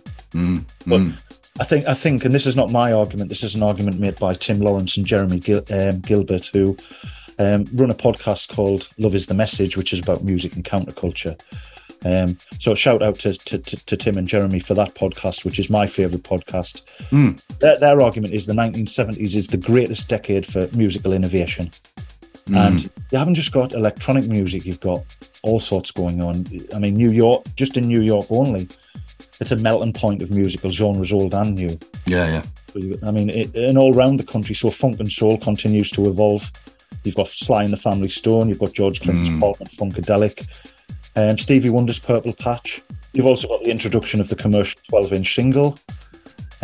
But I think I think, and this is not my argument. This is an argument made by Tim Lawrence and Jeremy Gil, um, Gilbert, who um, run a podcast called "Love Is the Message," which is about music and counterculture. Um, so shout out to, to, to, to Tim and Jeremy for that podcast, which is my favourite podcast. Their, their argument is the 1970s is the greatest decade for musical innovation. And you haven't just got electronic music, you've got all sorts going on. I mean, New York, just in New York only, it's a melting point of musical genres, old and new. Yeah, yeah. I mean, it, and all around the country. So funk and soul continues to evolve. You've got Sly and the Family Stone. You've got George Clinton's Parliament Funkadelic. Um, Stevie Wonder's Purple Patch. You've also got the introduction of the commercial 12-inch single.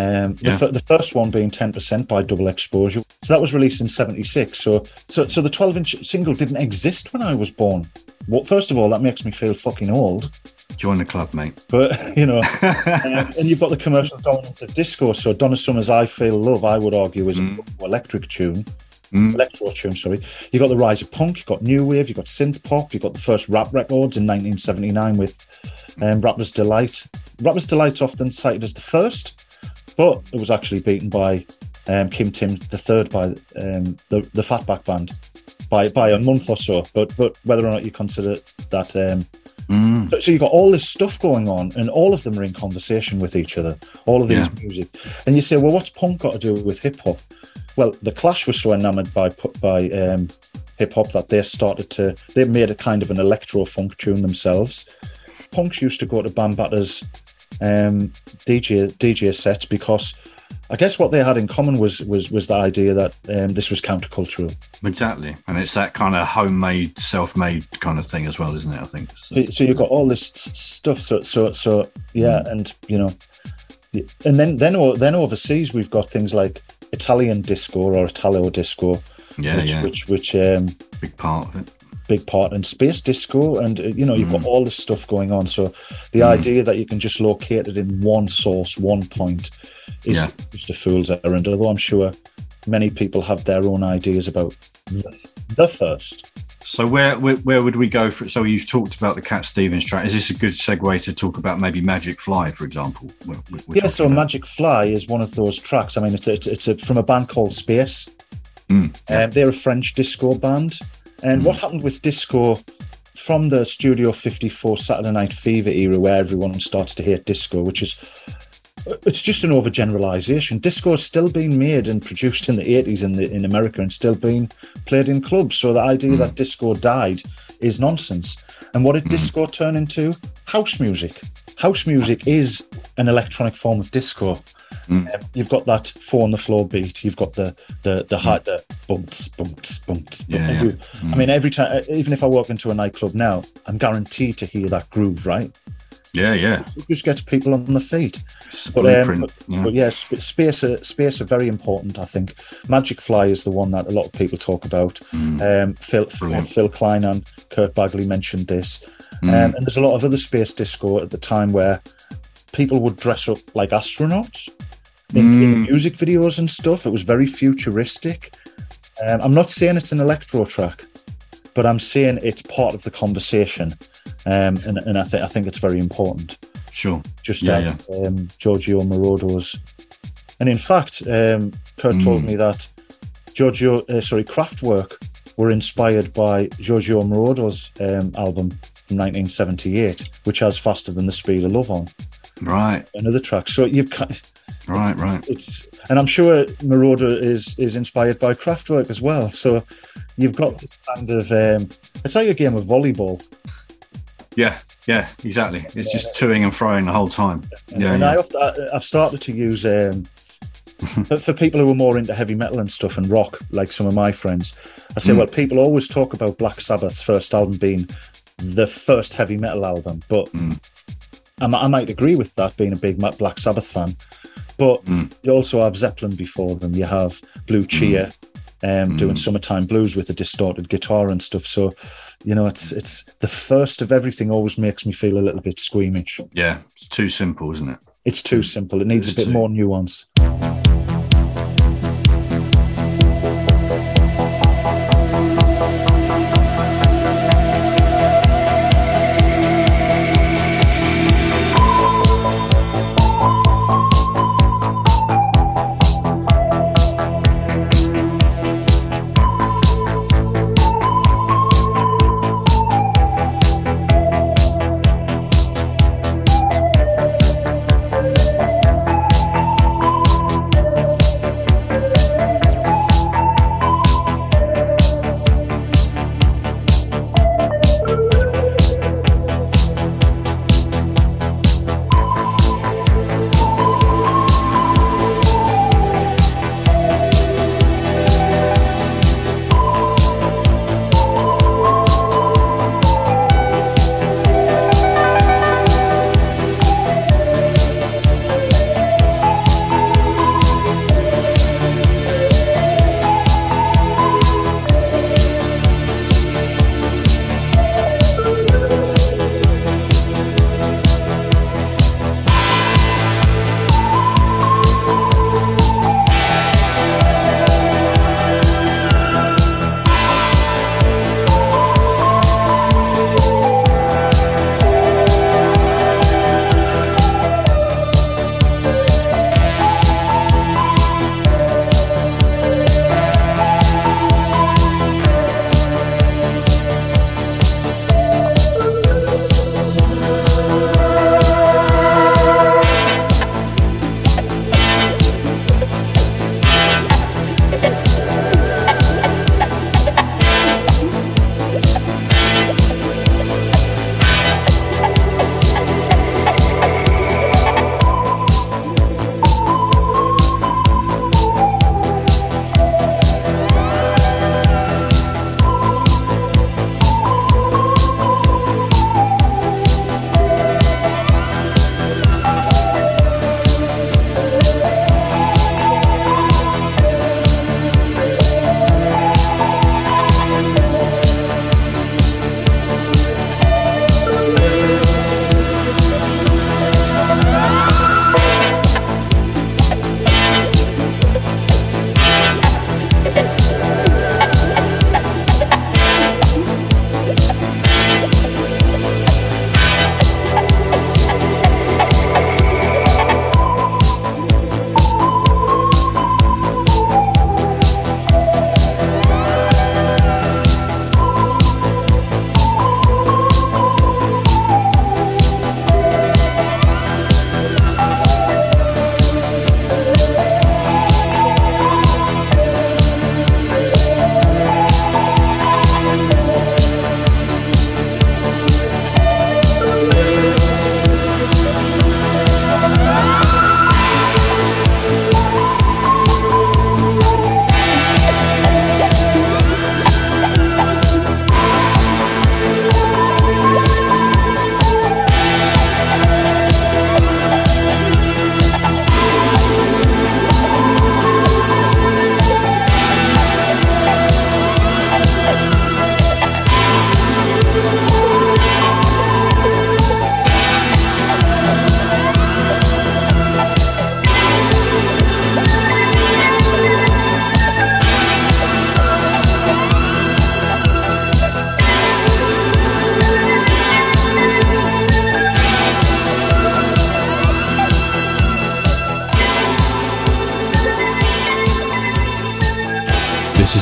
Um, the, Yeah. fir- the first one being 10% by Double Exposure. So that was released in 76. So, so, so the 12-inch single didn't exist when I was born. Well, first of all, that makes me feel fucking old. Join the club, mate. But you know, um, and you've got the commercial dominance of disco. So Donna Summer's "I Feel Love," I would argue, is Mm. a electric tune, electro tune. Sorry, you got the rise of punk, you got new wave, you got synth pop, you got the first rap records in 1979 with um, Rapper's Delight. Rapper's Delight's often cited as the first, but it was actually beaten by um, King Tim the third by um, the the Fatback Band by by a month or so. But but whether or not you consider that. Um, so, so you've got all this stuff going on, and all of them are in conversation with each other. All of these Yeah. music, and you say, "Well, what's punk got to do with hip hop?" Well, the Clash was so enamored by by um, hip hop that they started to they made a kind of an electro funk tune themselves. Punks used to go to Bambaataa's um, DJ DJ sets because I guess what they had in common was was was the idea that um, this was countercultural. Exactly. And it's that kind of homemade, self made kind of thing as well, isn't it? I think. So- So, you've got all this stuff. So, so, so, yeah, and you know, and then then then overseas we've got things like Italian disco or Italo disco, Yeah, which, yeah. which which um, Big part of it. Big part, and space disco, and uh, you know you've Mm. got all this stuff going on. So the idea that you can just locate it in one source, one point, is Yeah. just a fool's errand. Although I'm sure many people have their own ideas about the, the first. So where, where where would we go for? So you've talked about the Cat Stevens track. Is this a good segue to talk about maybe Magic Fly, for example? We're- we're- Yeah, so about- Magic Fly is one of those tracks. I mean, it's it's, it's a, from a band called Space. Mm, Um, they're a French disco band, and what happened with disco from the Studio 54 Saturday Night Fever era, where everyone starts to hate disco, which is it's just an overgeneralization. Disco is still being made and produced in the 80s in the in America and still being played in clubs. So the idea hmm. that disco died is nonsense. And what did hmm. disco turn into? House music. House music is an electronic form of disco. Mm. Um, you've got that four on the floor beat. You've got the the the high the bumps bumps bumps. Yeah, you- I mm. mean, every time, uh, even if I walk into a nightclub now, I'm guaranteed to hear that groove. Right? Yeah, yeah. It just gets people on the feet. But, um, but, yeah. but yeah, sp- space are, space are very important. I think Magic Fly is the one that a lot of people talk about. Um, Phil Brilliant. Phil Klein and Kurt Bagley mentioned this, Mm. um, and there's a lot of other space disco at the time where people would dress up like astronauts in, Mm. in music videos and stuff. It was very futuristic. Um, I'm not saying it's an electro track, but I'm saying it's part of the conversation, um, and, and I think I think it's very important Sure. just Yeah, as Um, Giorgio Moroder's. And in fact, um, Kurt told me that Giorgio, uh, sorry, Kraftwerk were inspired by Giorgio Moroder's um, album from 1978, which has "Faster Than the Speed of Love" on Right. another track. So you've kind Right. Right. it's, and I'm sure Moroder is is inspired by Kraftwerk as well. So you've got this kind of um, it's like a game of volleyball. Yeah. Yeah. Exactly. It's just toing and throwing the whole time. Yeah. and I yeah. often, I, I've started to use um, for, for people who are more into heavy metal and stuff and rock, like some of my friends. I Mm. say, well, people always talk about Black Sabbath's first album being the first heavy metal album, but Mm. I, I might agree with that, being a big Black Sabbath fan. But Mm. you also have Zeppelin before them. You have Blue Cheer. Um, Mm. doing summertime blues with a distorted guitar and stuff. So, you know, it's it's the first of everything. Always makes me feel a little bit squeamish. Yeah. It's too simple, isn't it? It's too simple. It needs a bit too- more nuance.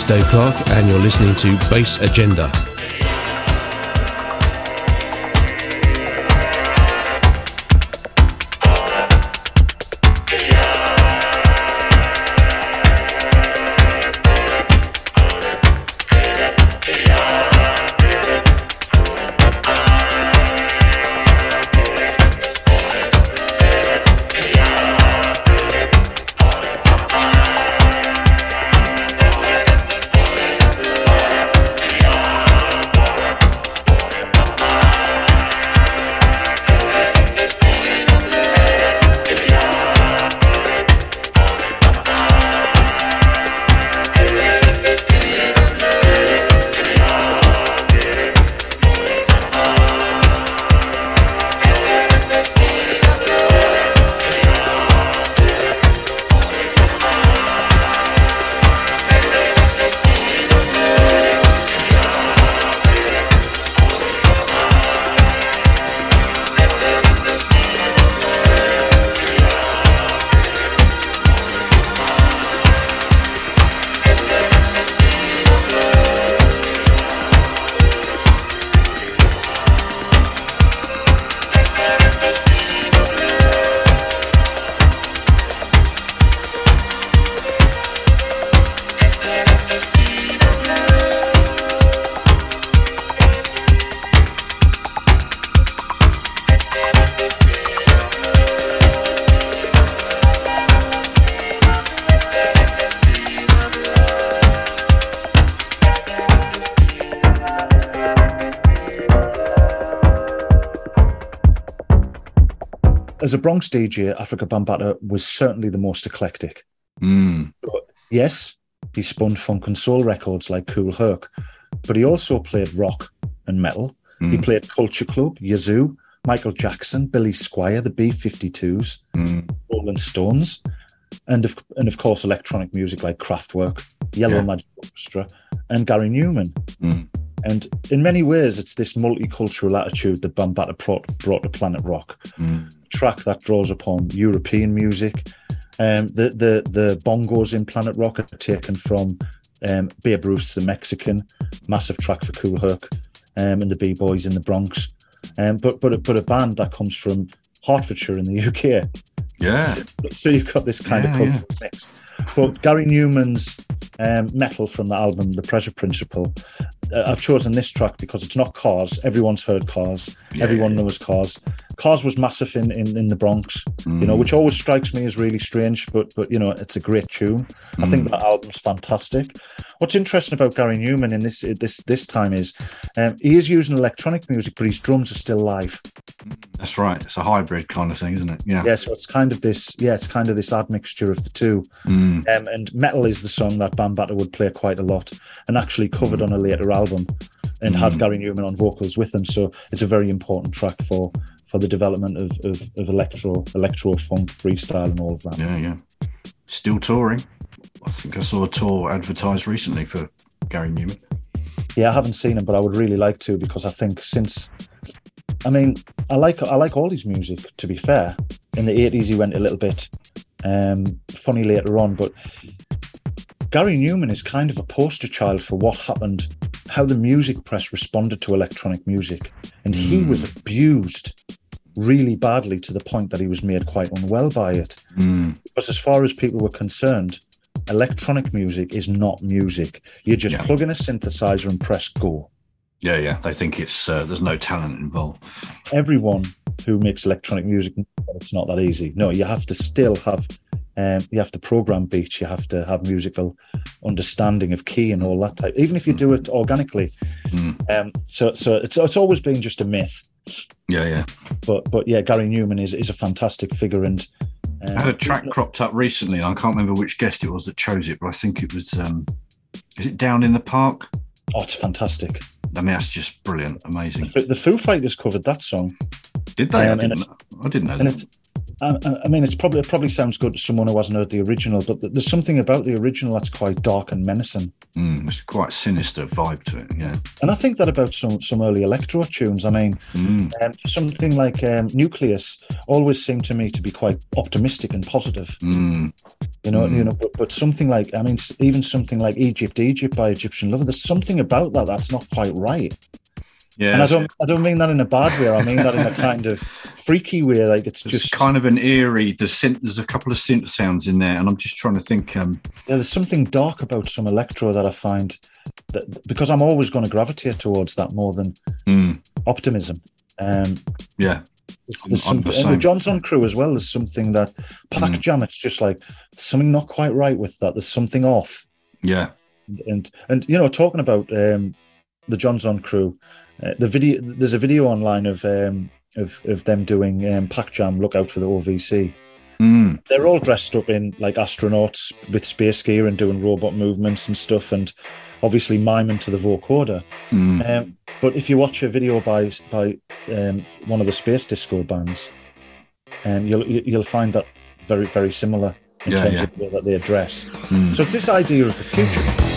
Dave Clarke, and you're listening to Bass Agenda. Bronx DJ, Afrika Bambaataa was certainly the most eclectic. Mm. Yes, he spun funk and soul records like Kool Herc, but he also played rock and metal. He Mm. played Culture Club, Yazoo, Michael Jackson, Billy Squier, the B-52s, Mm. Rolling Stones, and of, and of course electronic music like Kraftwerk, Yellow Yeah. Magic Orchestra, and Gary Numan. Mm. And in many ways, it's this multicultural attitude that Bambaataa brought, brought to Planet Rock. Mm. Track that draws upon European music. Um, the, the the bongos in Planet Rock are taken from um, Babe Ruth, the Mexican, massive track for Kool Herc, um, and the B Boys in the Bronx. Um, but but but a band that comes from Hertfordshire in the UK. Yeah. So you've got this kind Yeah, of cultural mix. But Gary Numan's um, metal from the album The Pleasure Principle, uh, I've chosen this track because it's not Cars. Everyone's heard Cars. Yeah, Everyone knows Cars. Cars was massive in, in, in the Bronx, you know, Mm. which always strikes me as really strange, but but you know, it's a great tune. I think Mm. that album's fantastic. What's interesting about Gary Numan in this this this time is um, he is using electronic music, but his drums are still live. That's right. It's a hybrid kind of thing, isn't it? Yeah. Yeah, so it's kind of this, yeah, it's kind of this admixture of the two. Mm. Um, and metal is the song that Bambaataa would play quite a lot, and actually covered on a later album, and had Mm. Gary Numan on vocals with him. So it's a very important track for for the development of of, of electro, electro funk, freestyle, and all of that. Yeah, yeah. Still touring. I think I saw a tour advertised recently for Gary Numan. Yeah, I haven't seen him, but I would really like to because I think since, I mean, I like I like all his music. To be fair, in the eighties he went a little bit um, funny later on, but Gary Numan is kind of a poster child for what happened, how the music press responded to electronic music, and he was abused really badly to the point that he was made quite unwell by it. Mm. Because as far as people were concerned, electronic music is not music. You just Yeah. plug in a synthesizer and press go. Yeah, yeah. They think it's uh, there's no talent involved. everyone who makes electronic music it's not that easy no you have to still have um, you have to program beats you have to have musical understanding of key and all that type even if you do it organically Mm. um, so so it's, it's always been just a myth Yeah, yeah. but but yeah Gary Numan is, is a fantastic figure and um, I had a track cropped up recently, and I can't remember which guest it was that chose it, but I think it was. Um, is it down in the park? oh it's fantastic I mean, that's just brilliant, amazing. the, the Foo Fighters covered that song Did they? I Um, and didn't. I didn't know and that. it's I, I- mean, it's probably it probably sounds good to someone who hasn't heard the original, but th- there's something about the original that's quite dark and menacing. Mm, it's quite a sinister vibe to it. Yeah. And I think that about some some early electro tunes. I mean, Mm. um, something like um, Newcleus always seemed to me to be quite optimistic and positive. Mm. You know, you know, but, but something like I mean, even something like Egypt, Egypt by Egyptian Lover. There's something about that that's not quite right. Yeah. and I don't, I don't mean that in a bad way. I mean that in a kind of freaky way. Like it's It's just kind of an eerie. The synth, there's a couple of synth sounds in there, and I'm just trying to think. Um, yeah, there's something dark about some electro that I find that because I'm always going to gravitate towards that more than mm, optimism. Um, yeah. there's, there's some, the and the. Jonzun Crew as well. There's something that Pack Mm. Jam. It's just like something not quite right with that. There's something off. Yeah. and and, and you know talking about um, the Jonzun Crew, uh, the video there's a video online of um, of of them doing um, Pack Jam. Look out for the OVC. Mm, They're all dressed up in like astronauts with space gear and doing robot movements and stuff, and obviously miming to the vocoder. mm, Um, but if you watch a video by by um, one of the space disco bands, um, you'll you- you'll find that very very similar in Yeah, terms yeah. of the way that they dress. mm. So it's this idea of the future.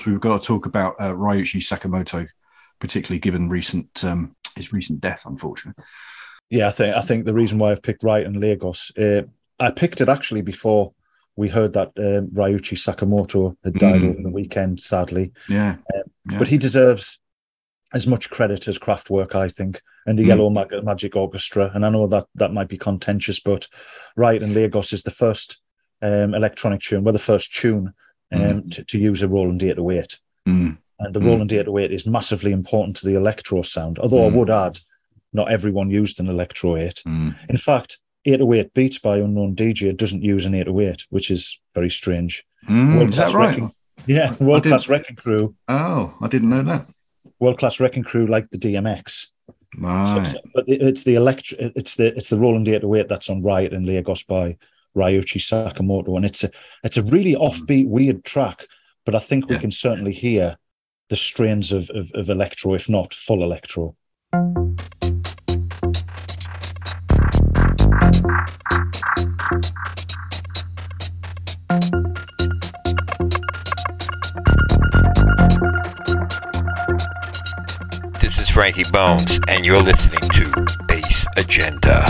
Course, we've got to talk about uh, Ryuichi Sakamoto, particularly given recent um, his recent death, unfortunately. Yeah, I think I think the reason why I've picked Riot in Lagos, uh, I picked it actually before we heard that um, Ryuichi Sakamoto had died Mm. over the weekend, sadly. Yeah. Um, Yeah. But he deserves as much credit as Kraftwerk, I think, and the Mm. Yellow Mag- Magic Orchestra. And I know that that might be contentious, but Riot in Lagos is the first um, electronic tune, well, the first tune um, to, to use a Roland 808. Mm. And the Mm. Roland 808 is massively important to the electro sound, although I Mm. would add, not everyone used an electro 8. Mm. In fact, 808 Beats by Unknown DJ doesn't use an 808, which is very strange. Mm, is that right? recog- Yeah, world class wrecking crew. Oh, I didn't know that. World class wrecking crew like the DMX. Right. So- but it's the electric. It's the it's the Roland 808 that's on Riot in Lagos by Ryuichi Sakamoto, and it's a it's a really mm. offbeat, weird track. But I think we can certainly hear the strains of, of of electro, if not full electro. This is Frankie Bones, and you're listening to Bass Agenda.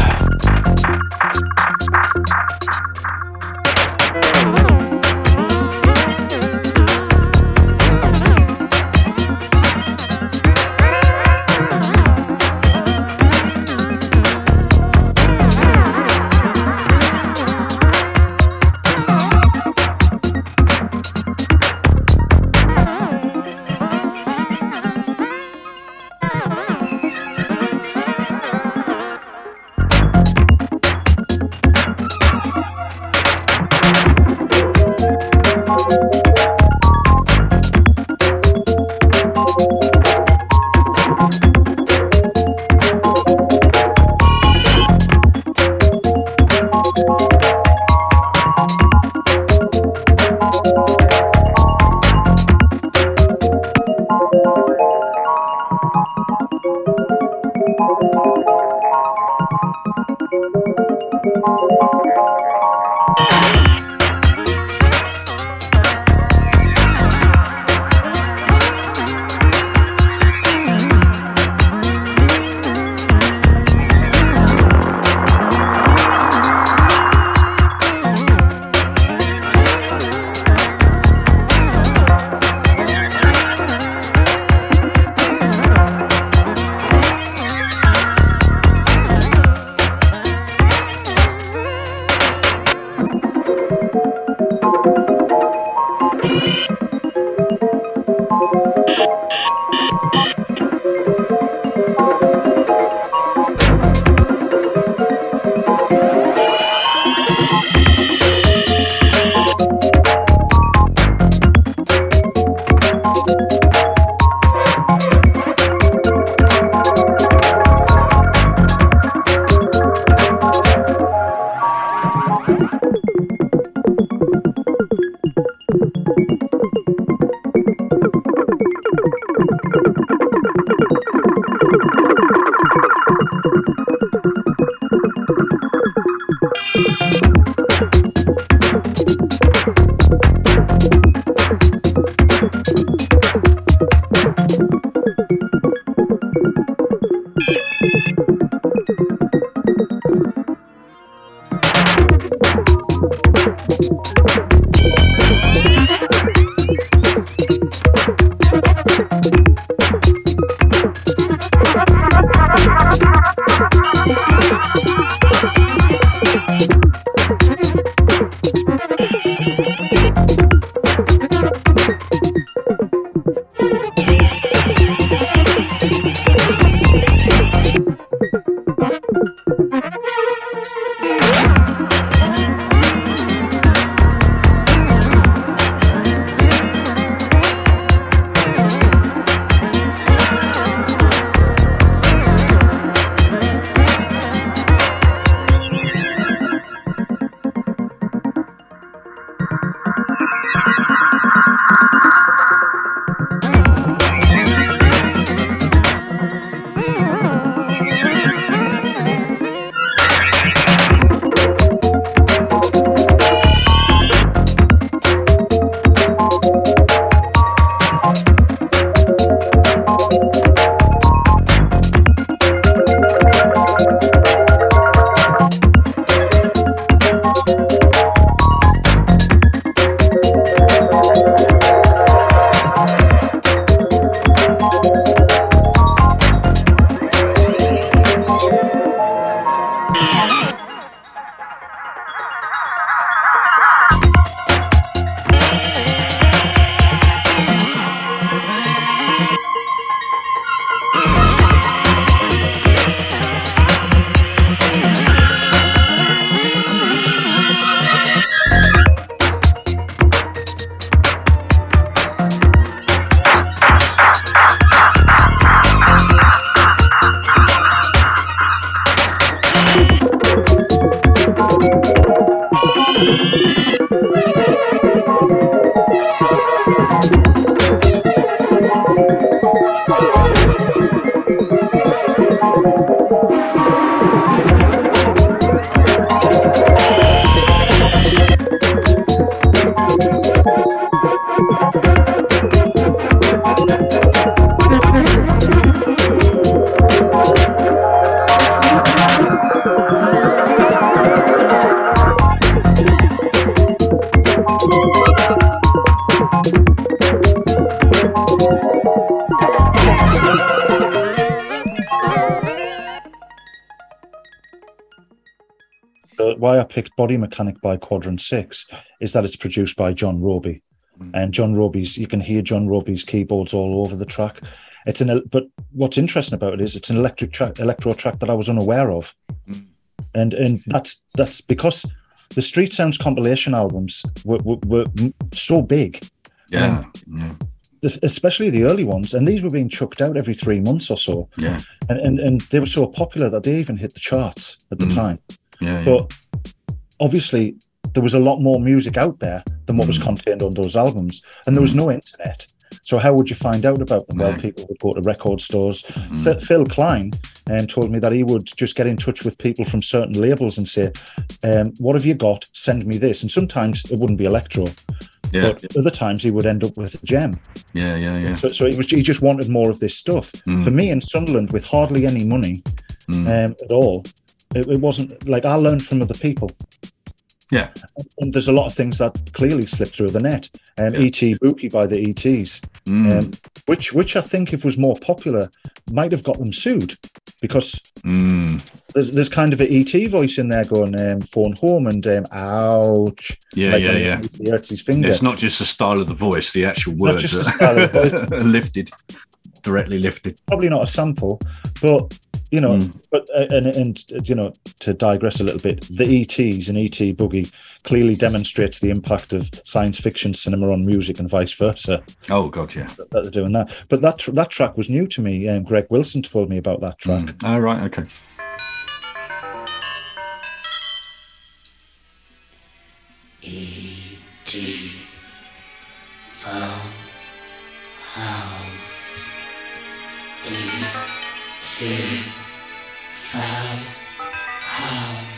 Body Mechanic by Quadrant Six is that it's produced by John Robie, and John Robie's. You can hear John Robie's keyboards all over the track. It's an, but what's interesting about it is it's an electric track, electro track that I was unaware of, and and that's that's because the Street Sounds compilation albums were, were, were so big, Yeah. es- especially the early ones, and these were being chucked out every three months or so, Yeah. and and, and they were so popular that they even hit the charts at the Mm. time. Yeah. But obviously, there was a lot more music out there than what was Mm. contained on those albums, and there was no internet. So how would you find out about them? Well, people would go to record stores. Mm. Phil, Phil Klein um, told me that he would just get in touch with people from certain labels and say, um, "What have you got? Send me this." And sometimes it wouldn't be electro, Yeah. but other times he would end up with a gem. Yeah, yeah, yeah. So, so it was he just wanted more of this stuff. Mm. For me in Sunderland, with hardly any money Mm. um, at all, it, it wasn't like I learned from other people. Yeah. And there's a lot of things that clearly slip through the net. Um, E.T. Boogie by the E.T.s, Mm. um, which which I think if was more popular might have got them sued because Mm. there's there's kind of an E.T. voice in there going um, phone home and um, ouch. Yeah, like yeah, yeah. Hurts his finger. It's not just the style of the voice; the actual words just the the lifted, directly lifted. probably not a sample, but you know, Mm. but uh, and and you know, to digress a little bit, the ETs and ET Boogie clearly demonstrates the impact of science fiction cinema on music and vice versa. Oh God, yeah. That they're doing that, but that that track was new to me. Um, Greg Wilson told me about that track. Oh right, okay. E.T. Phone House. E.T. House.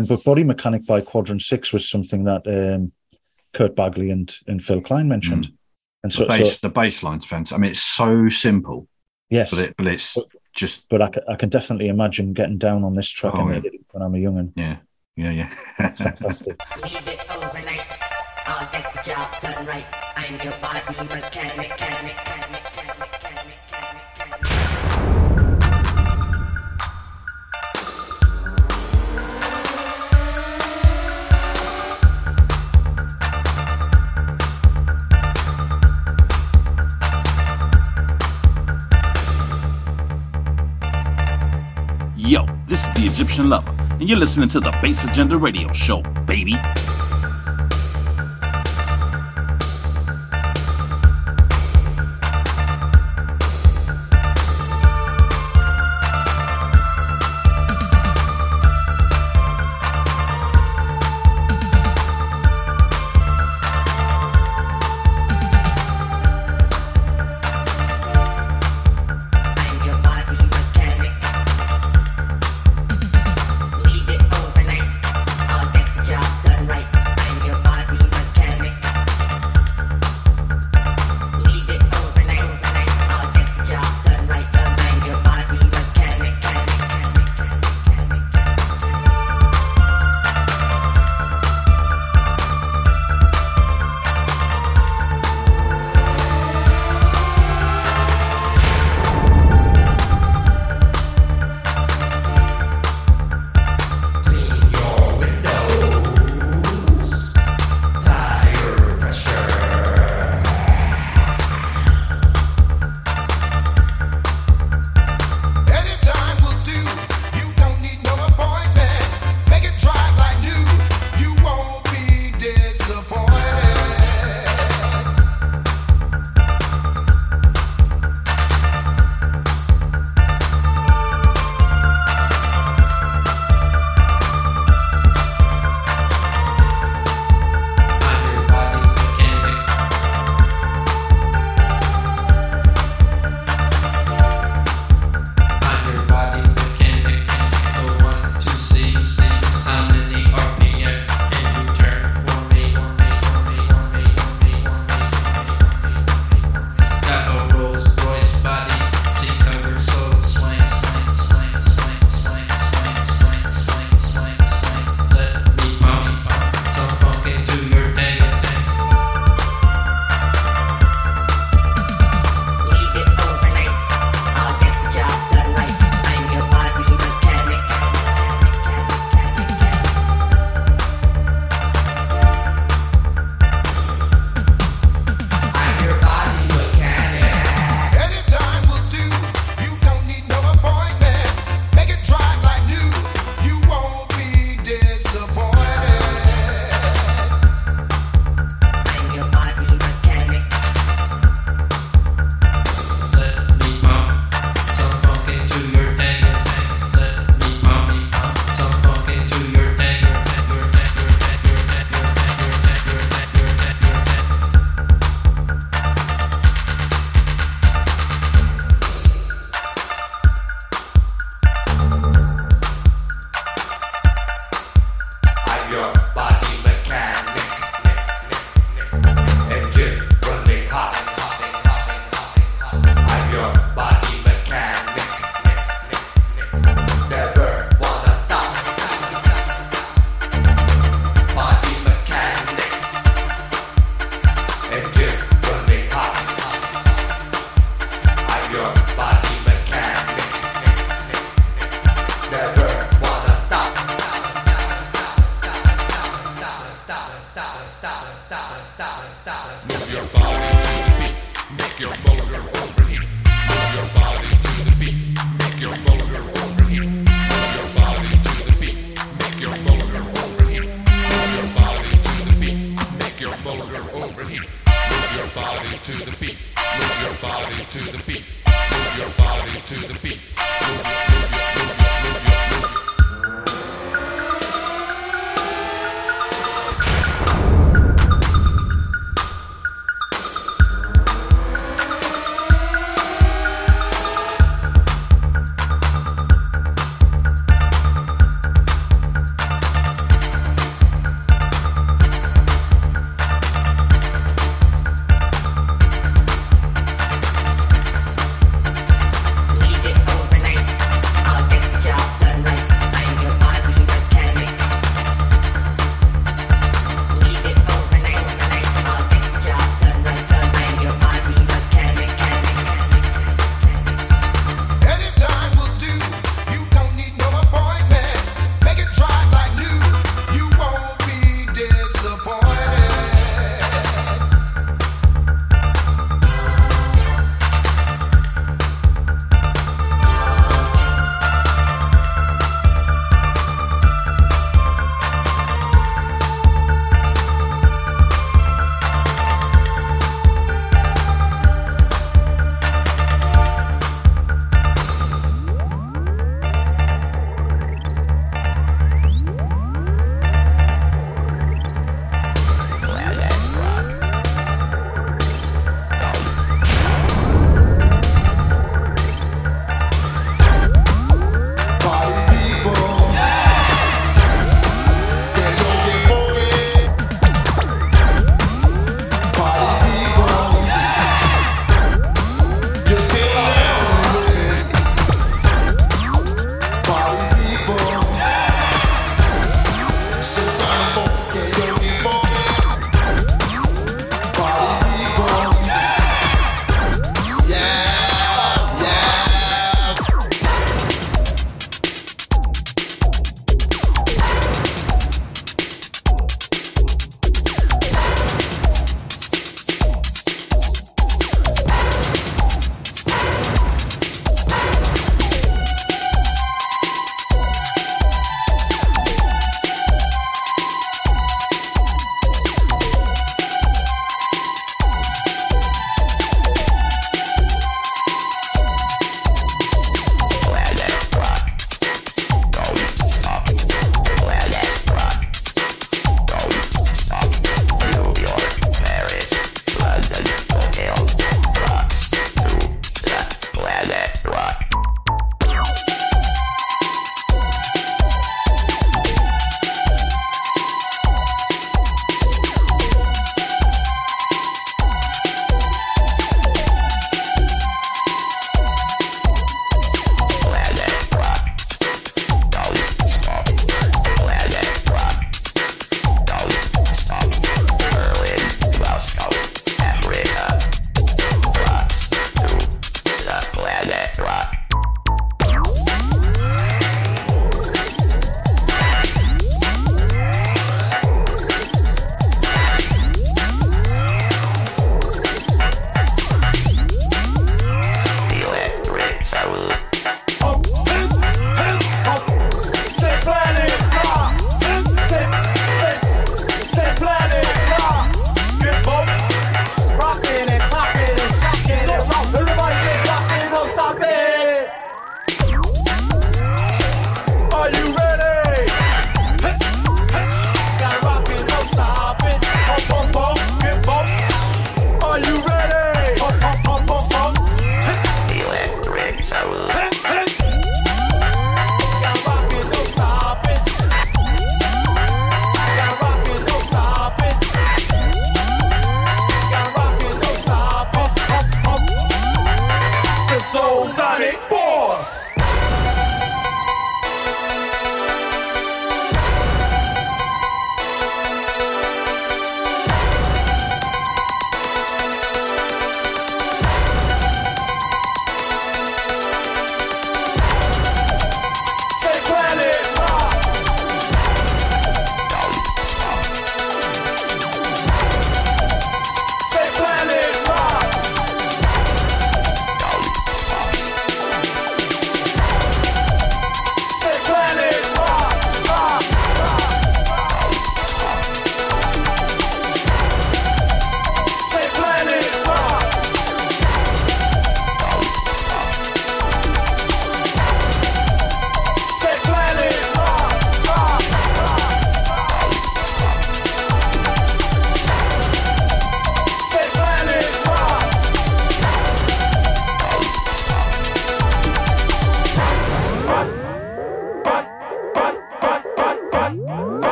Um, but Body Mechanic by Quadrant Six was something that um, Kurt Bagley and, and Phil Klein mentioned. And so, the bass, so the bass line's fantastic. I mean, it's so simple, yes, but it, but it's just but I, ca- I can definitely imagine getting down on this track Oh, yeah. when I'm a young'un. yeah, yeah, yeah. It's fantastic. Leave it overnight. I'll get the job done right. I'm your body mechanic, mechanic, mechanic, mechanic, mechanic, Yo, this is the Egyptian Lover, and you're listening to the Bass Agenda Radio Show, baby.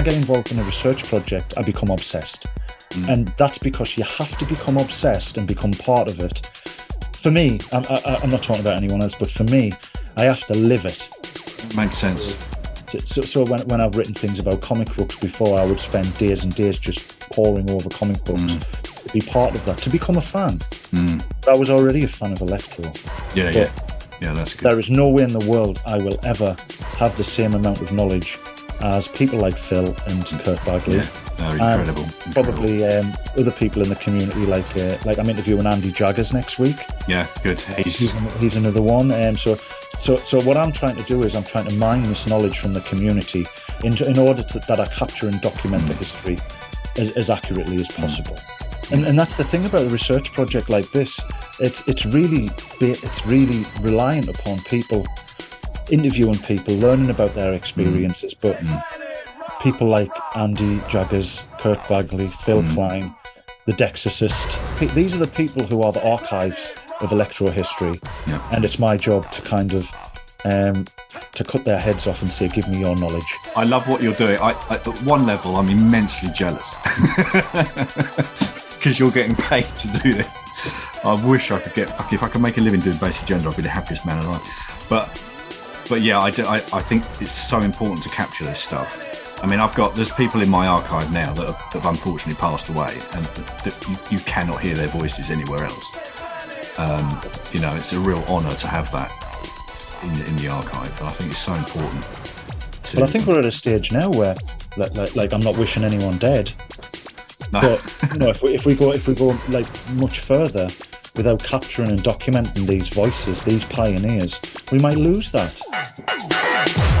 I get involved in a research project, I become obsessed. And that's because you have to become obsessed and become part of it. For me, I'm, I, I'm not talking about anyone else, but for me, I have to live it. Makes sense. So, so, so when, when I've written things about comic books before, I would spend days and days just poring over comic books to be part of that, to become a fan. Mm. I was already a fan of Electro. Yeah, yeah. Yeah, that's good. There is no way in the world I will ever have the same amount of knowledge as people like Phil and Kurt Bagley. Yeah, they're and incredible. Probably um, other people in the community, like uh, like I'm interviewing Andy Jaggers next week. Yeah, good. He's, He's, he's another one. Um, so, so, so what I'm trying to do is I'm trying to mine this knowledge from the community in, in order to, that I capture and document the history as, as accurately as possible. And, and that's the thing about a research project like this. It's it's really it's really reliant upon people interviewing people, learning about their experiences. But people like Andy Jaggers, Kurt Bagley, Phil Klein, the Dexicist. These are the people who are the archives of electro history, Yeah. and it's my job to kind of um, to cut their heads off and say, "Give me your knowledge." I love what you're doing. I, I, at one level, I'm immensely jealous because you're getting paid to do this. I wish I could get if I could make a living doing Bass Agenda. I'd be the happiest man alive. But but yeah, I, do, I, I think it's so important to capture this stuff. I mean, I've got there's people in my archive now that have, have unfortunately passed away, and that you, you cannot hear their voices anywhere else. Um, you know, it's a real honour to have that in, in the archive, and I think it's so important. To, But I think we're at a stage now where, like, like, like I'm not wishing anyone dead. But you know, if we, if we go if we go like much further without capturing and documenting these voices, these pioneers, we might lose that.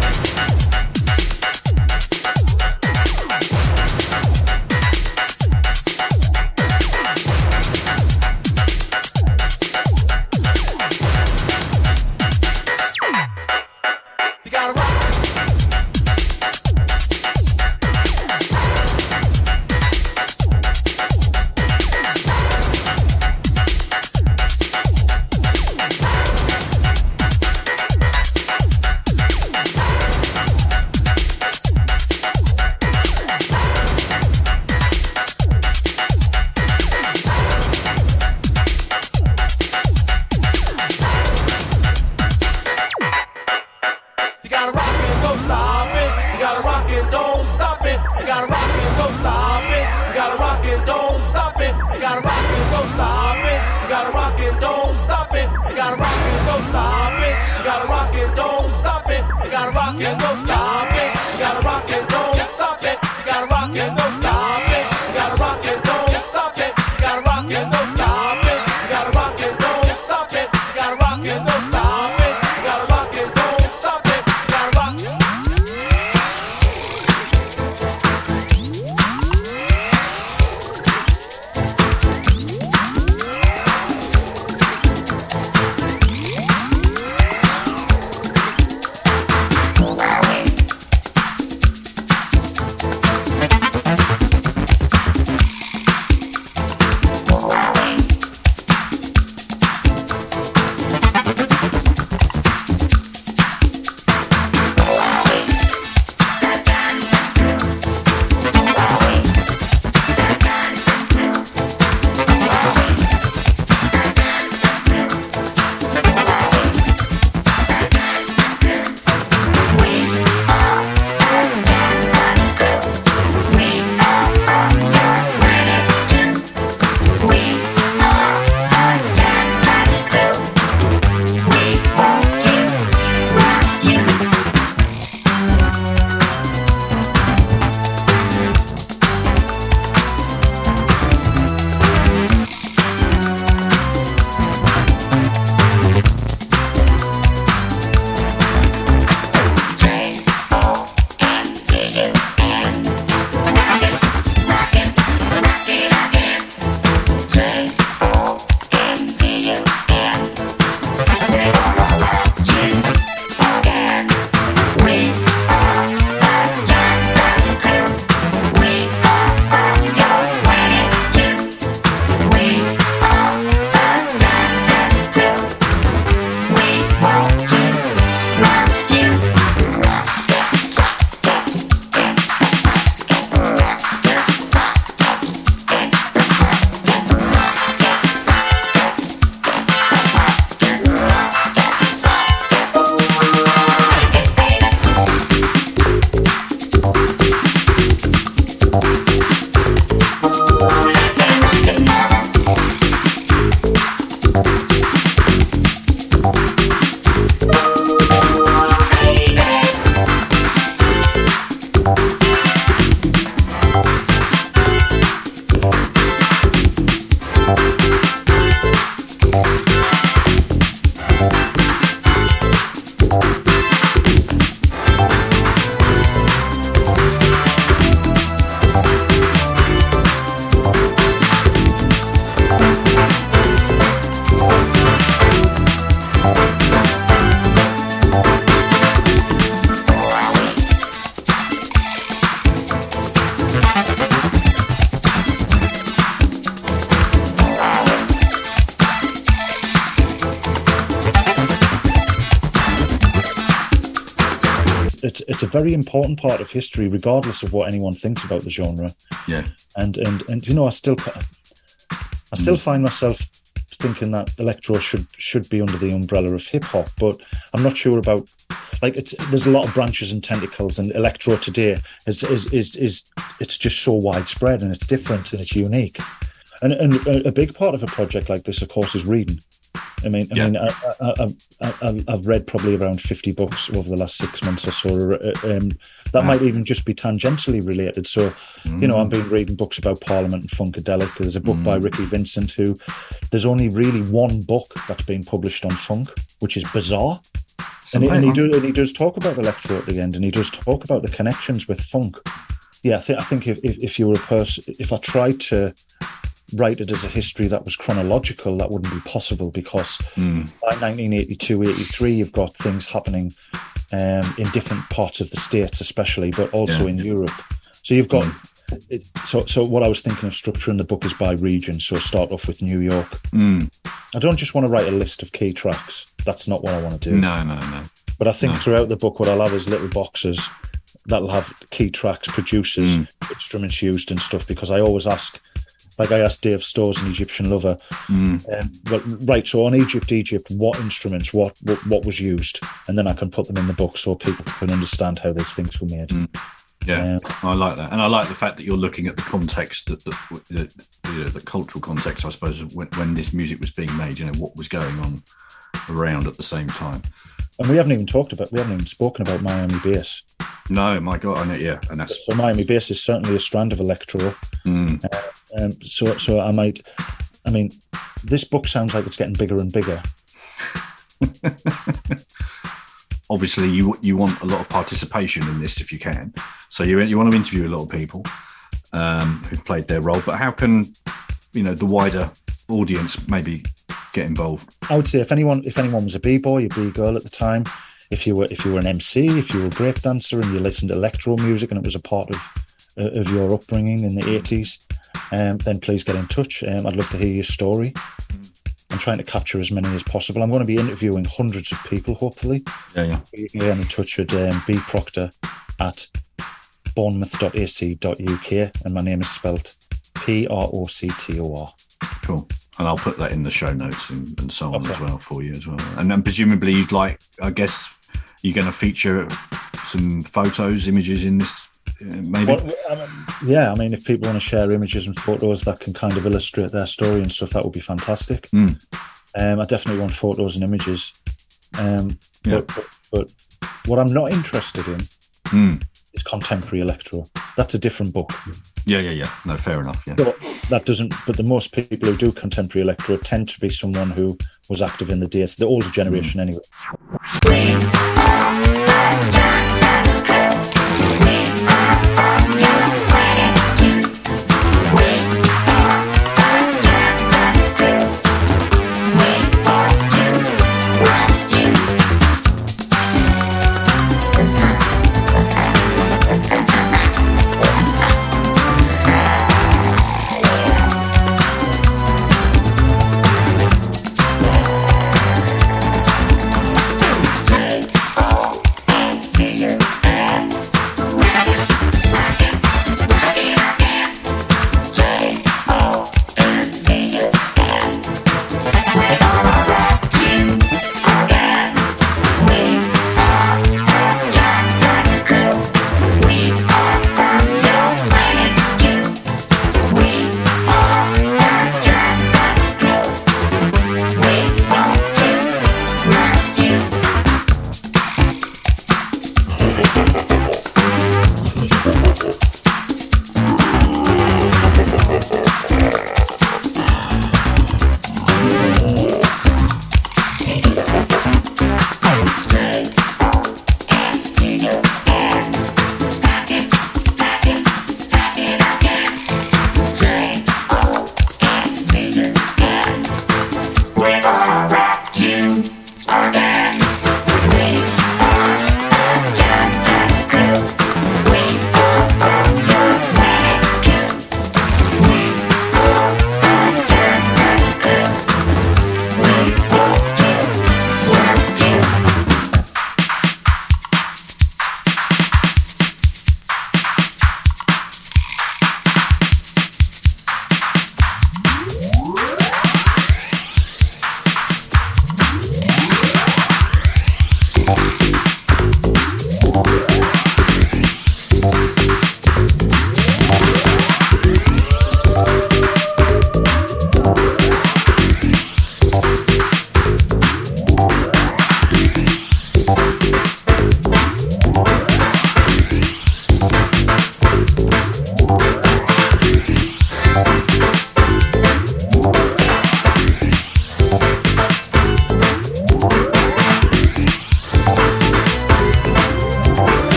Very important part of history, regardless of what anyone thinks about the genre. Yeah. And and and you know, I still I still mm. find myself thinking that electro should should be under the umbrella of hip hop, but I'm not sure about like it's there's a lot of branches and tentacles, and electro today is is is, is it's just so widespread and it's different and it's unique. And, and a big part of a project like this, of course, is reading. I mean, I Yeah. mean, I, I, I've read probably around fifty books over the last six months or so. uh, Um, that might even just be tangentially related. So, you know, I've been reading books about Parliament and Funkadelic. There's a book by Ricky Vincent who there's only really one book that's been published on funk, which is bizarre. And, he, and he do, and he does talk about electro at the end, and he does talk about the connections with funk. Yeah, I, th- I think if, if, if you were a person, if I tried to write it as a history that was chronological, that wouldn't be possible because by 1982, 83, you've got things happening um, in different parts of the states, especially, but also Yeah. in Europe. So you've got. It, so, so what I was thinking of structuring the book is by region. So start off with New York. Mm. I don't just want to write a list of key tracks. That's not what I want to do. No, no, no. But I think No. throughout the book, what I'll have is little boxes that'll have key tracks, producers, Mm. instruments used, and stuff. Because I always ask, like I asked Dave Storrs, an Egyptian lover, Mm. um, but right. So on Egypt, Egypt, what instruments, what, what what was used, and then I can put them in the book so people can understand how these things were made. Yeah, I like that, and I like the fact that you're looking at the context, that the, the, the, the cultural context, I suppose, when, when this music was being made. You know what was going on around at the same time. And we haven't even talked about, we haven't even spoken about Miami bass. No, my God, I know, yeah, and that's So Miami bass is certainly a strand of electro. Mm. Uh, um, so, so I might, I mean, this book sounds like it's getting bigger and bigger. obviously you you want a lot of participation in this if you can. So you you want to interview a lot of people um, who've played their role, but how can you know the wider audience maybe get involved? I would say if anyone if anyone was a b boy, a b girl at the time, if you were if you were an MC, if you were a break dancer and you listened to electro music and it was a part of uh, of your upbringing in the eighties, um, then please get in touch. Um, I'd love to hear your story. I'm trying to capture as many as possible. I'm going to be interviewing hundreds of people, hopefully. Yeah, yeah. You can get in touch with um, B Proctor at bournemouth.ac.uk, and my name is spelled P R O C T O R. Cool. And I'll put that in the show notes and, and so on Okay. as well for you as well. And then presumably you'd like, I guess, you're going to feature some photos, images in this, uh, maybe. Well, I mean, yeah, I mean, if people want to share images and photos that can kind of illustrate their story and stuff, that would be fantastic. Mm. Um, I definitely want photos and images. Um, Yeah. but, but, but what I'm not interested in Mm. Is contemporary electro. That's a different book. Yeah, yeah, yeah. No, fair enough. Yeah. So that doesn't. But the most people who do contemporary electro tend to be someone who was active in the days, the older generation anyway.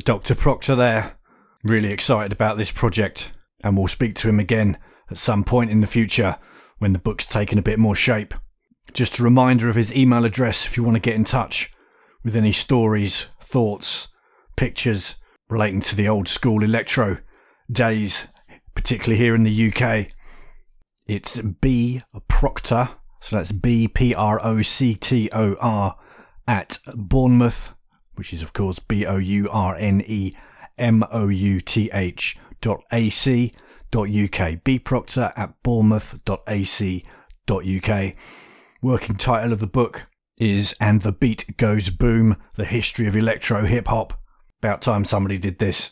With Dr. Proctor there. Really excited about this project, and we'll speak to him again at some point in the future when the book's taken a bit more shape. Just a reminder of his email address if you want to get in touch with any stories, thoughts, pictures relating to the old school electro days, particularly here in the UK. It's B Proctor, so that's B P R O C T O R at Bournemouth, which is of course B O U R N E M O U T H dot A C dot UK. B Proctor at Bournemouth dot A C dot UK. Working title of the book is And the Beat Goes Boom, the history of electro hip hop. About time somebody did this.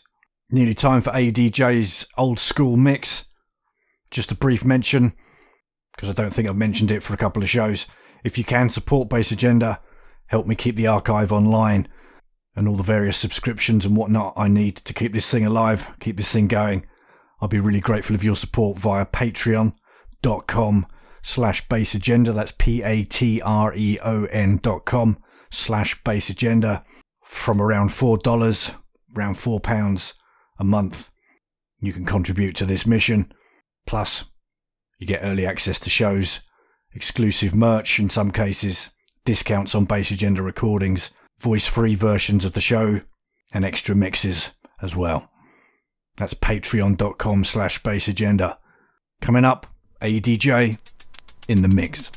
Nearly time for ADJ's old school mix. Just a brief mention, because I don't think I've mentioned it for a couple of shows. If you can support Bass Agenda, help me keep the archive online and all the various subscriptions and whatnot I need to keep this thing alive, keep this thing going. I'll be really grateful of your support via patreon.com slash Bass Agenda. That's P-A-T-R-E-O-N dot com slash Bass Agenda from around $4, around £4 a month. You can contribute to this mission. Plus, you get early access to shows, exclusive merch in some cases, discounts on Bass Agenda recordings, voice free versions of the show, and extra mixes as well. That's patreon.com slash bass agenda. Coming up, ADJ in the mix.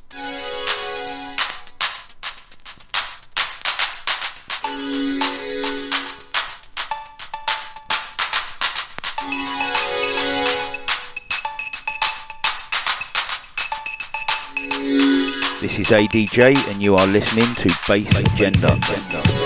This is ADJ, and you are listening to Bass Agenda. Angula,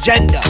agenda.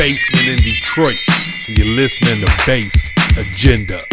Basement in Detroit. And you're listening to Bass Agenda.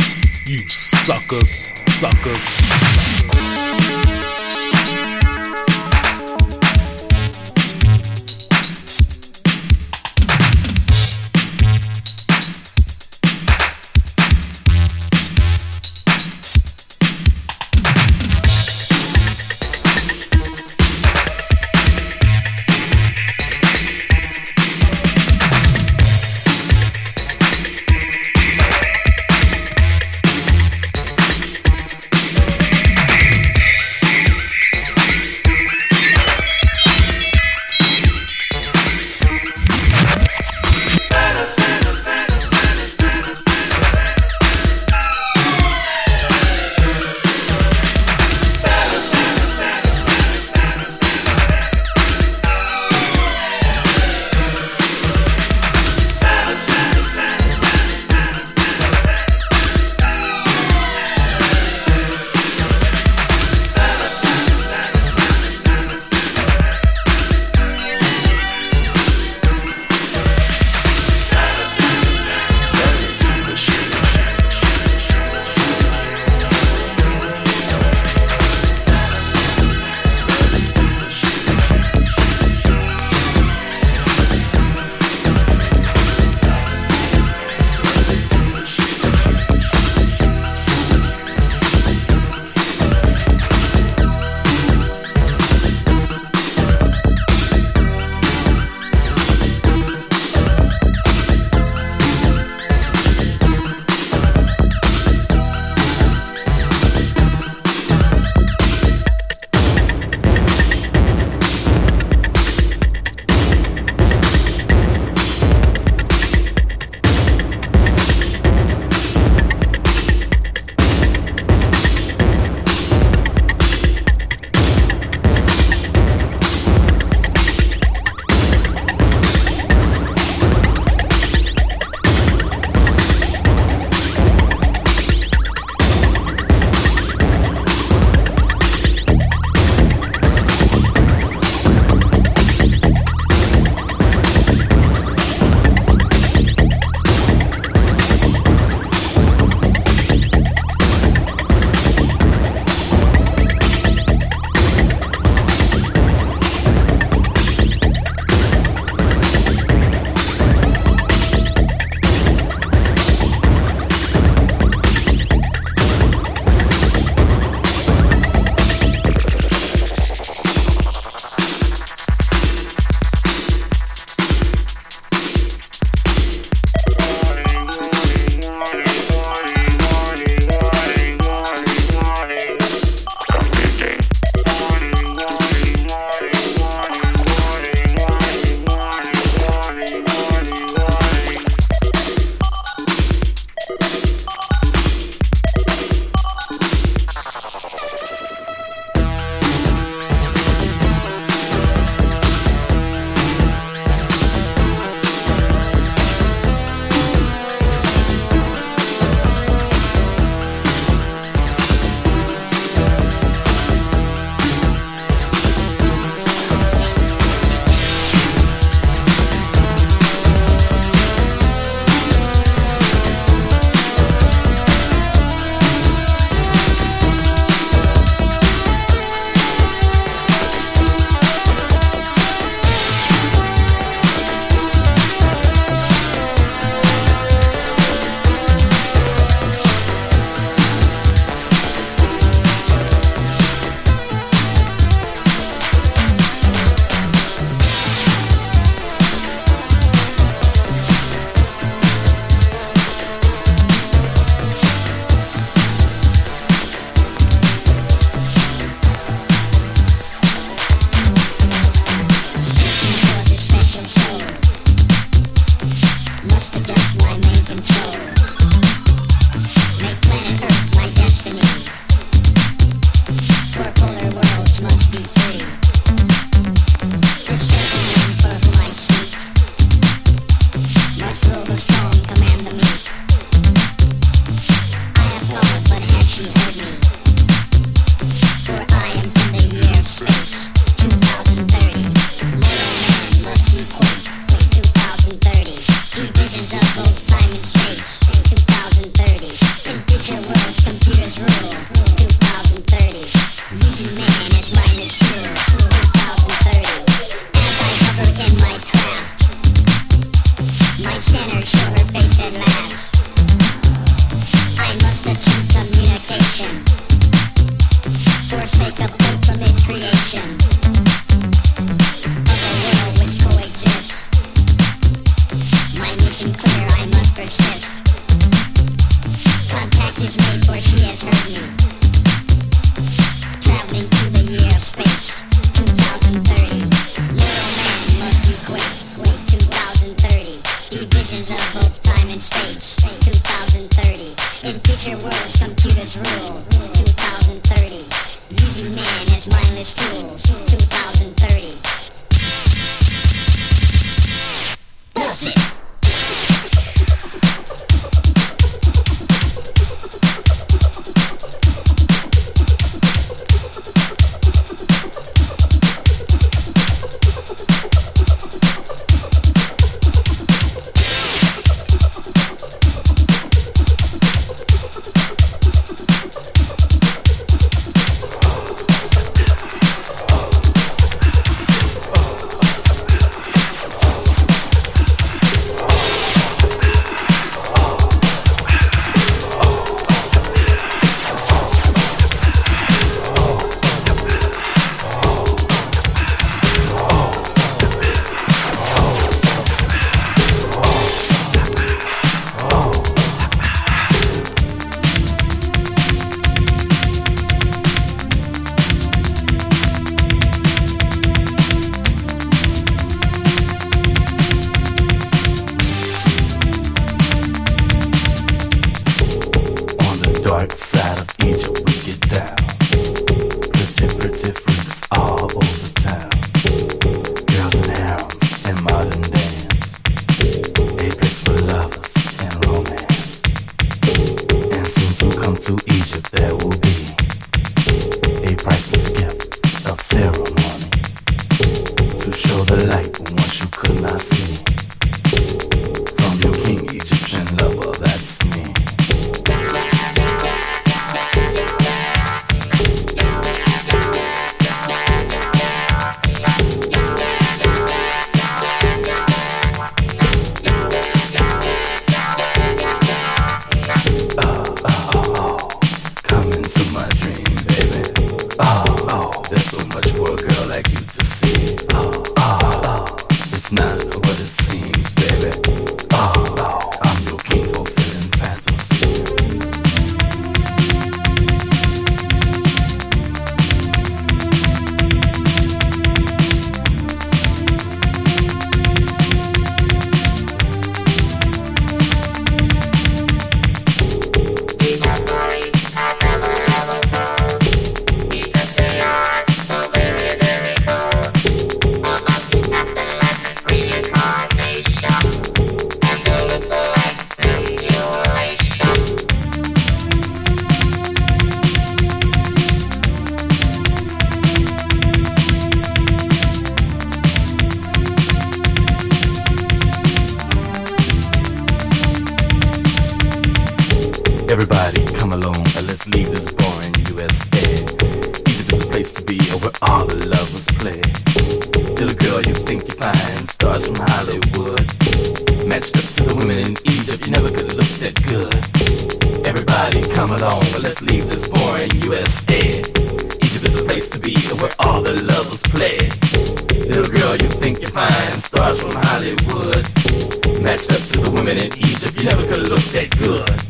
Look that good.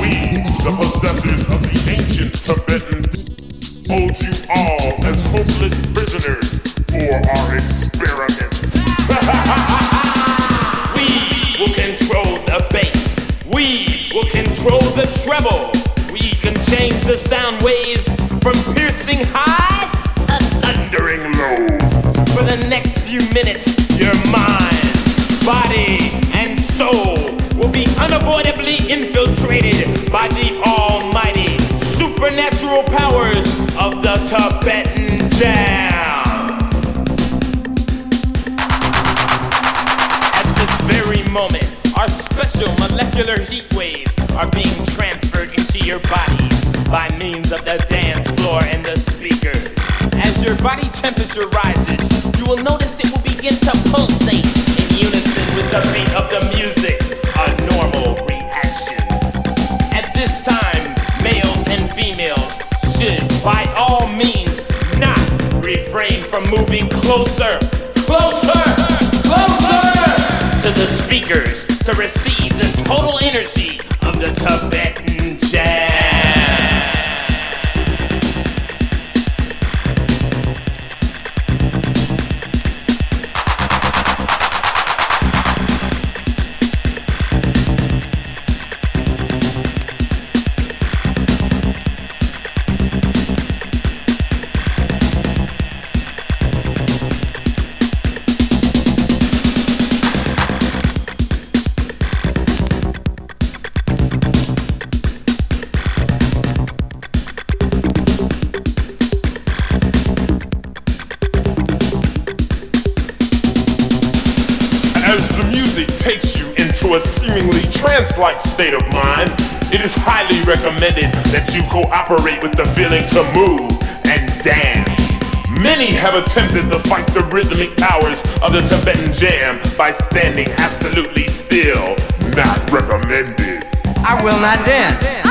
We, the possessors of the ancient Tibetan, hold you all as hopeless prisoners for our experiments. We will control the bass. We will control the treble. We can change the sound waves from piercing highs to thundering lows. For the next few minutes, your mind, body, unavoidably infiltrated by the almighty supernatural powers of the Tibetan Jam. At this very moment, our special molecular heat waves are being transferred into your bodies by means of the dance floor and the speakers. As your body temperature rises, you will notice it will begin to pulsate in unison with the beat of the moving closer, closer, closer to the speakers to receive the total energy of the Tibetan rhythmic powers of the Tibetan jam by standing absolutely still. Not recommended. I will not dance.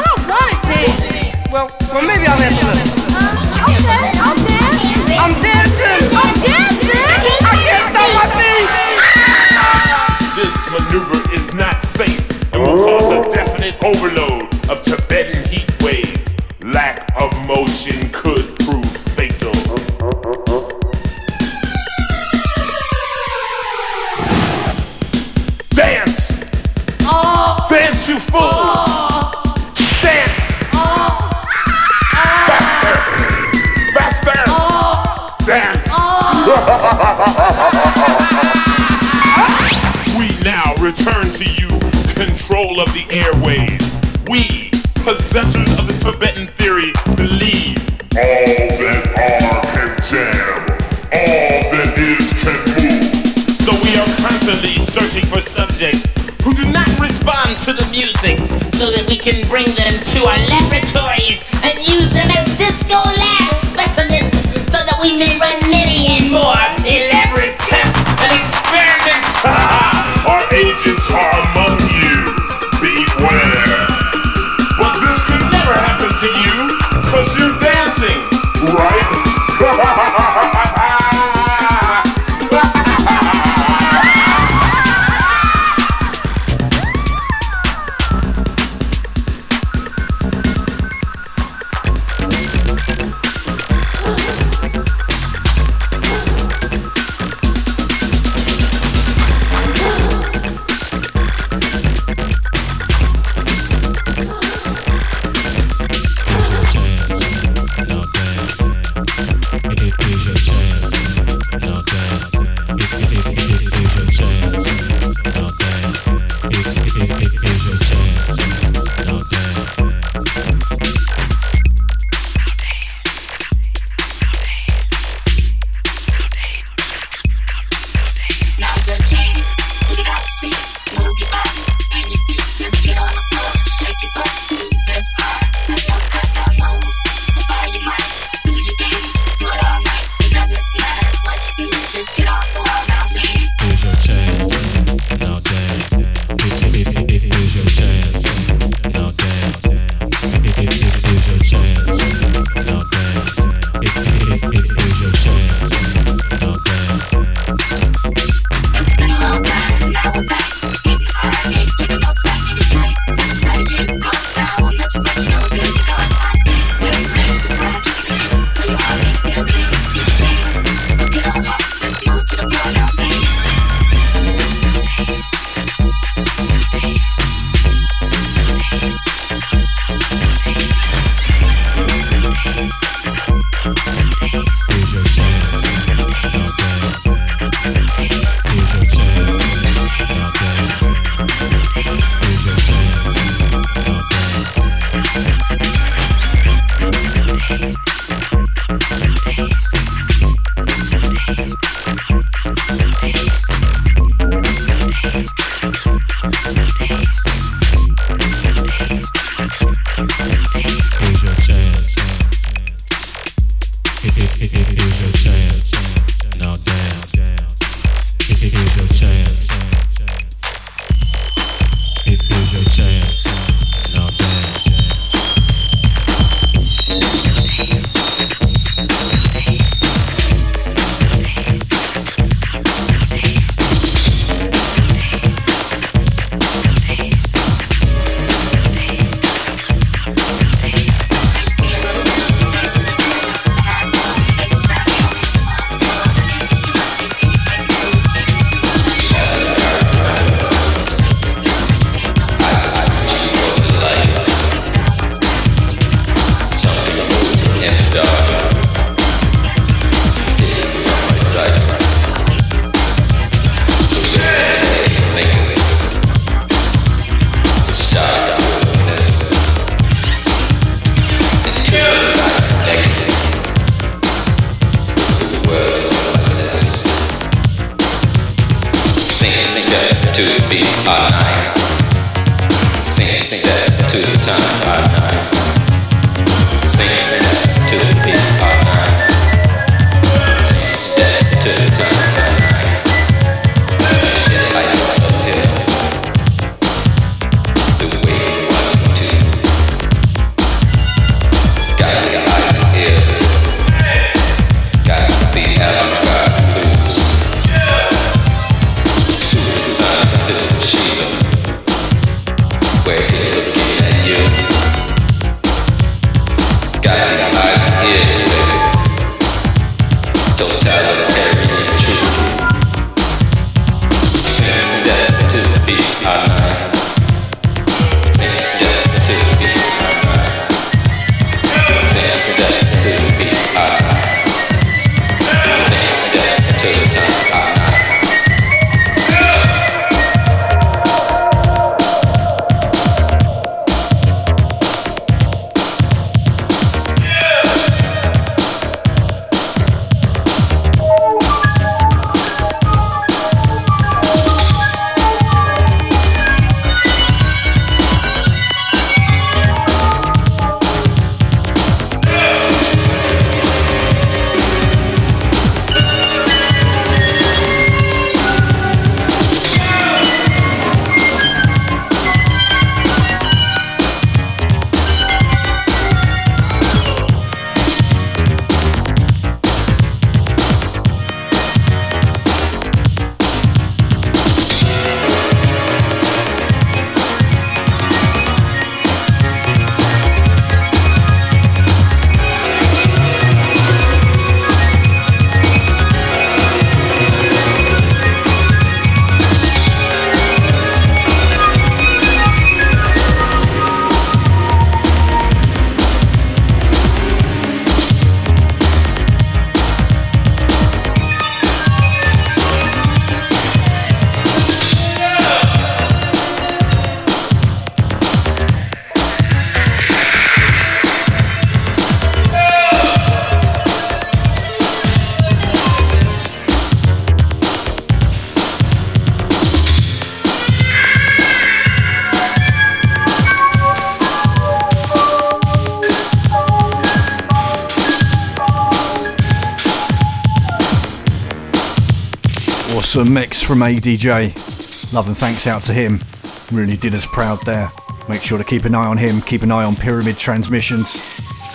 From ADJ. Love and thanks out to him. Really did us proud there. Make sure to keep an eye on him, keep an eye on Pyramid Transmissions,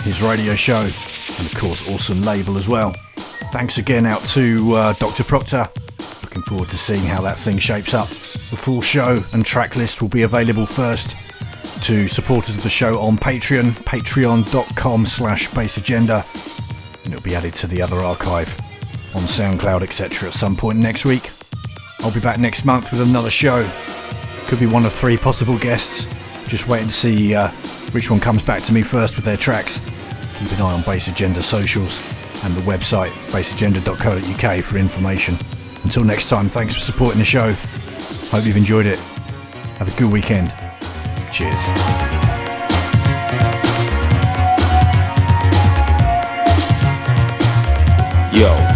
his radio show, and of course, awesome label as well. Thanks again out to uh, Dr. Proctor. Looking forward to seeing how that thing shapes up. The full show and track list will be available first to supporters of the show on Patreon, patreon.com slash bassagenda, and it'll be added to the other archive on SoundCloud, etc. at some point next week. I'll be back next month with another show. Could be one of three possible guests. Just wait and see uh, which one comes back to me first with their tracks. Keep an eye on Bass Agenda socials and the website bassagenda.co.uk for information. Until next time, thanks for supporting the show. Hope you've enjoyed it. Have a good weekend. Cheers.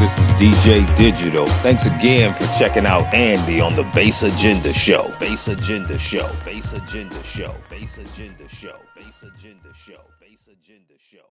This is DJ Digital. Thanks again for checking out Andy on the Bass Agenda Show. Bass Agenda Show. Bass Agenda Show. Bass Agenda Show. Bass Agenda Show.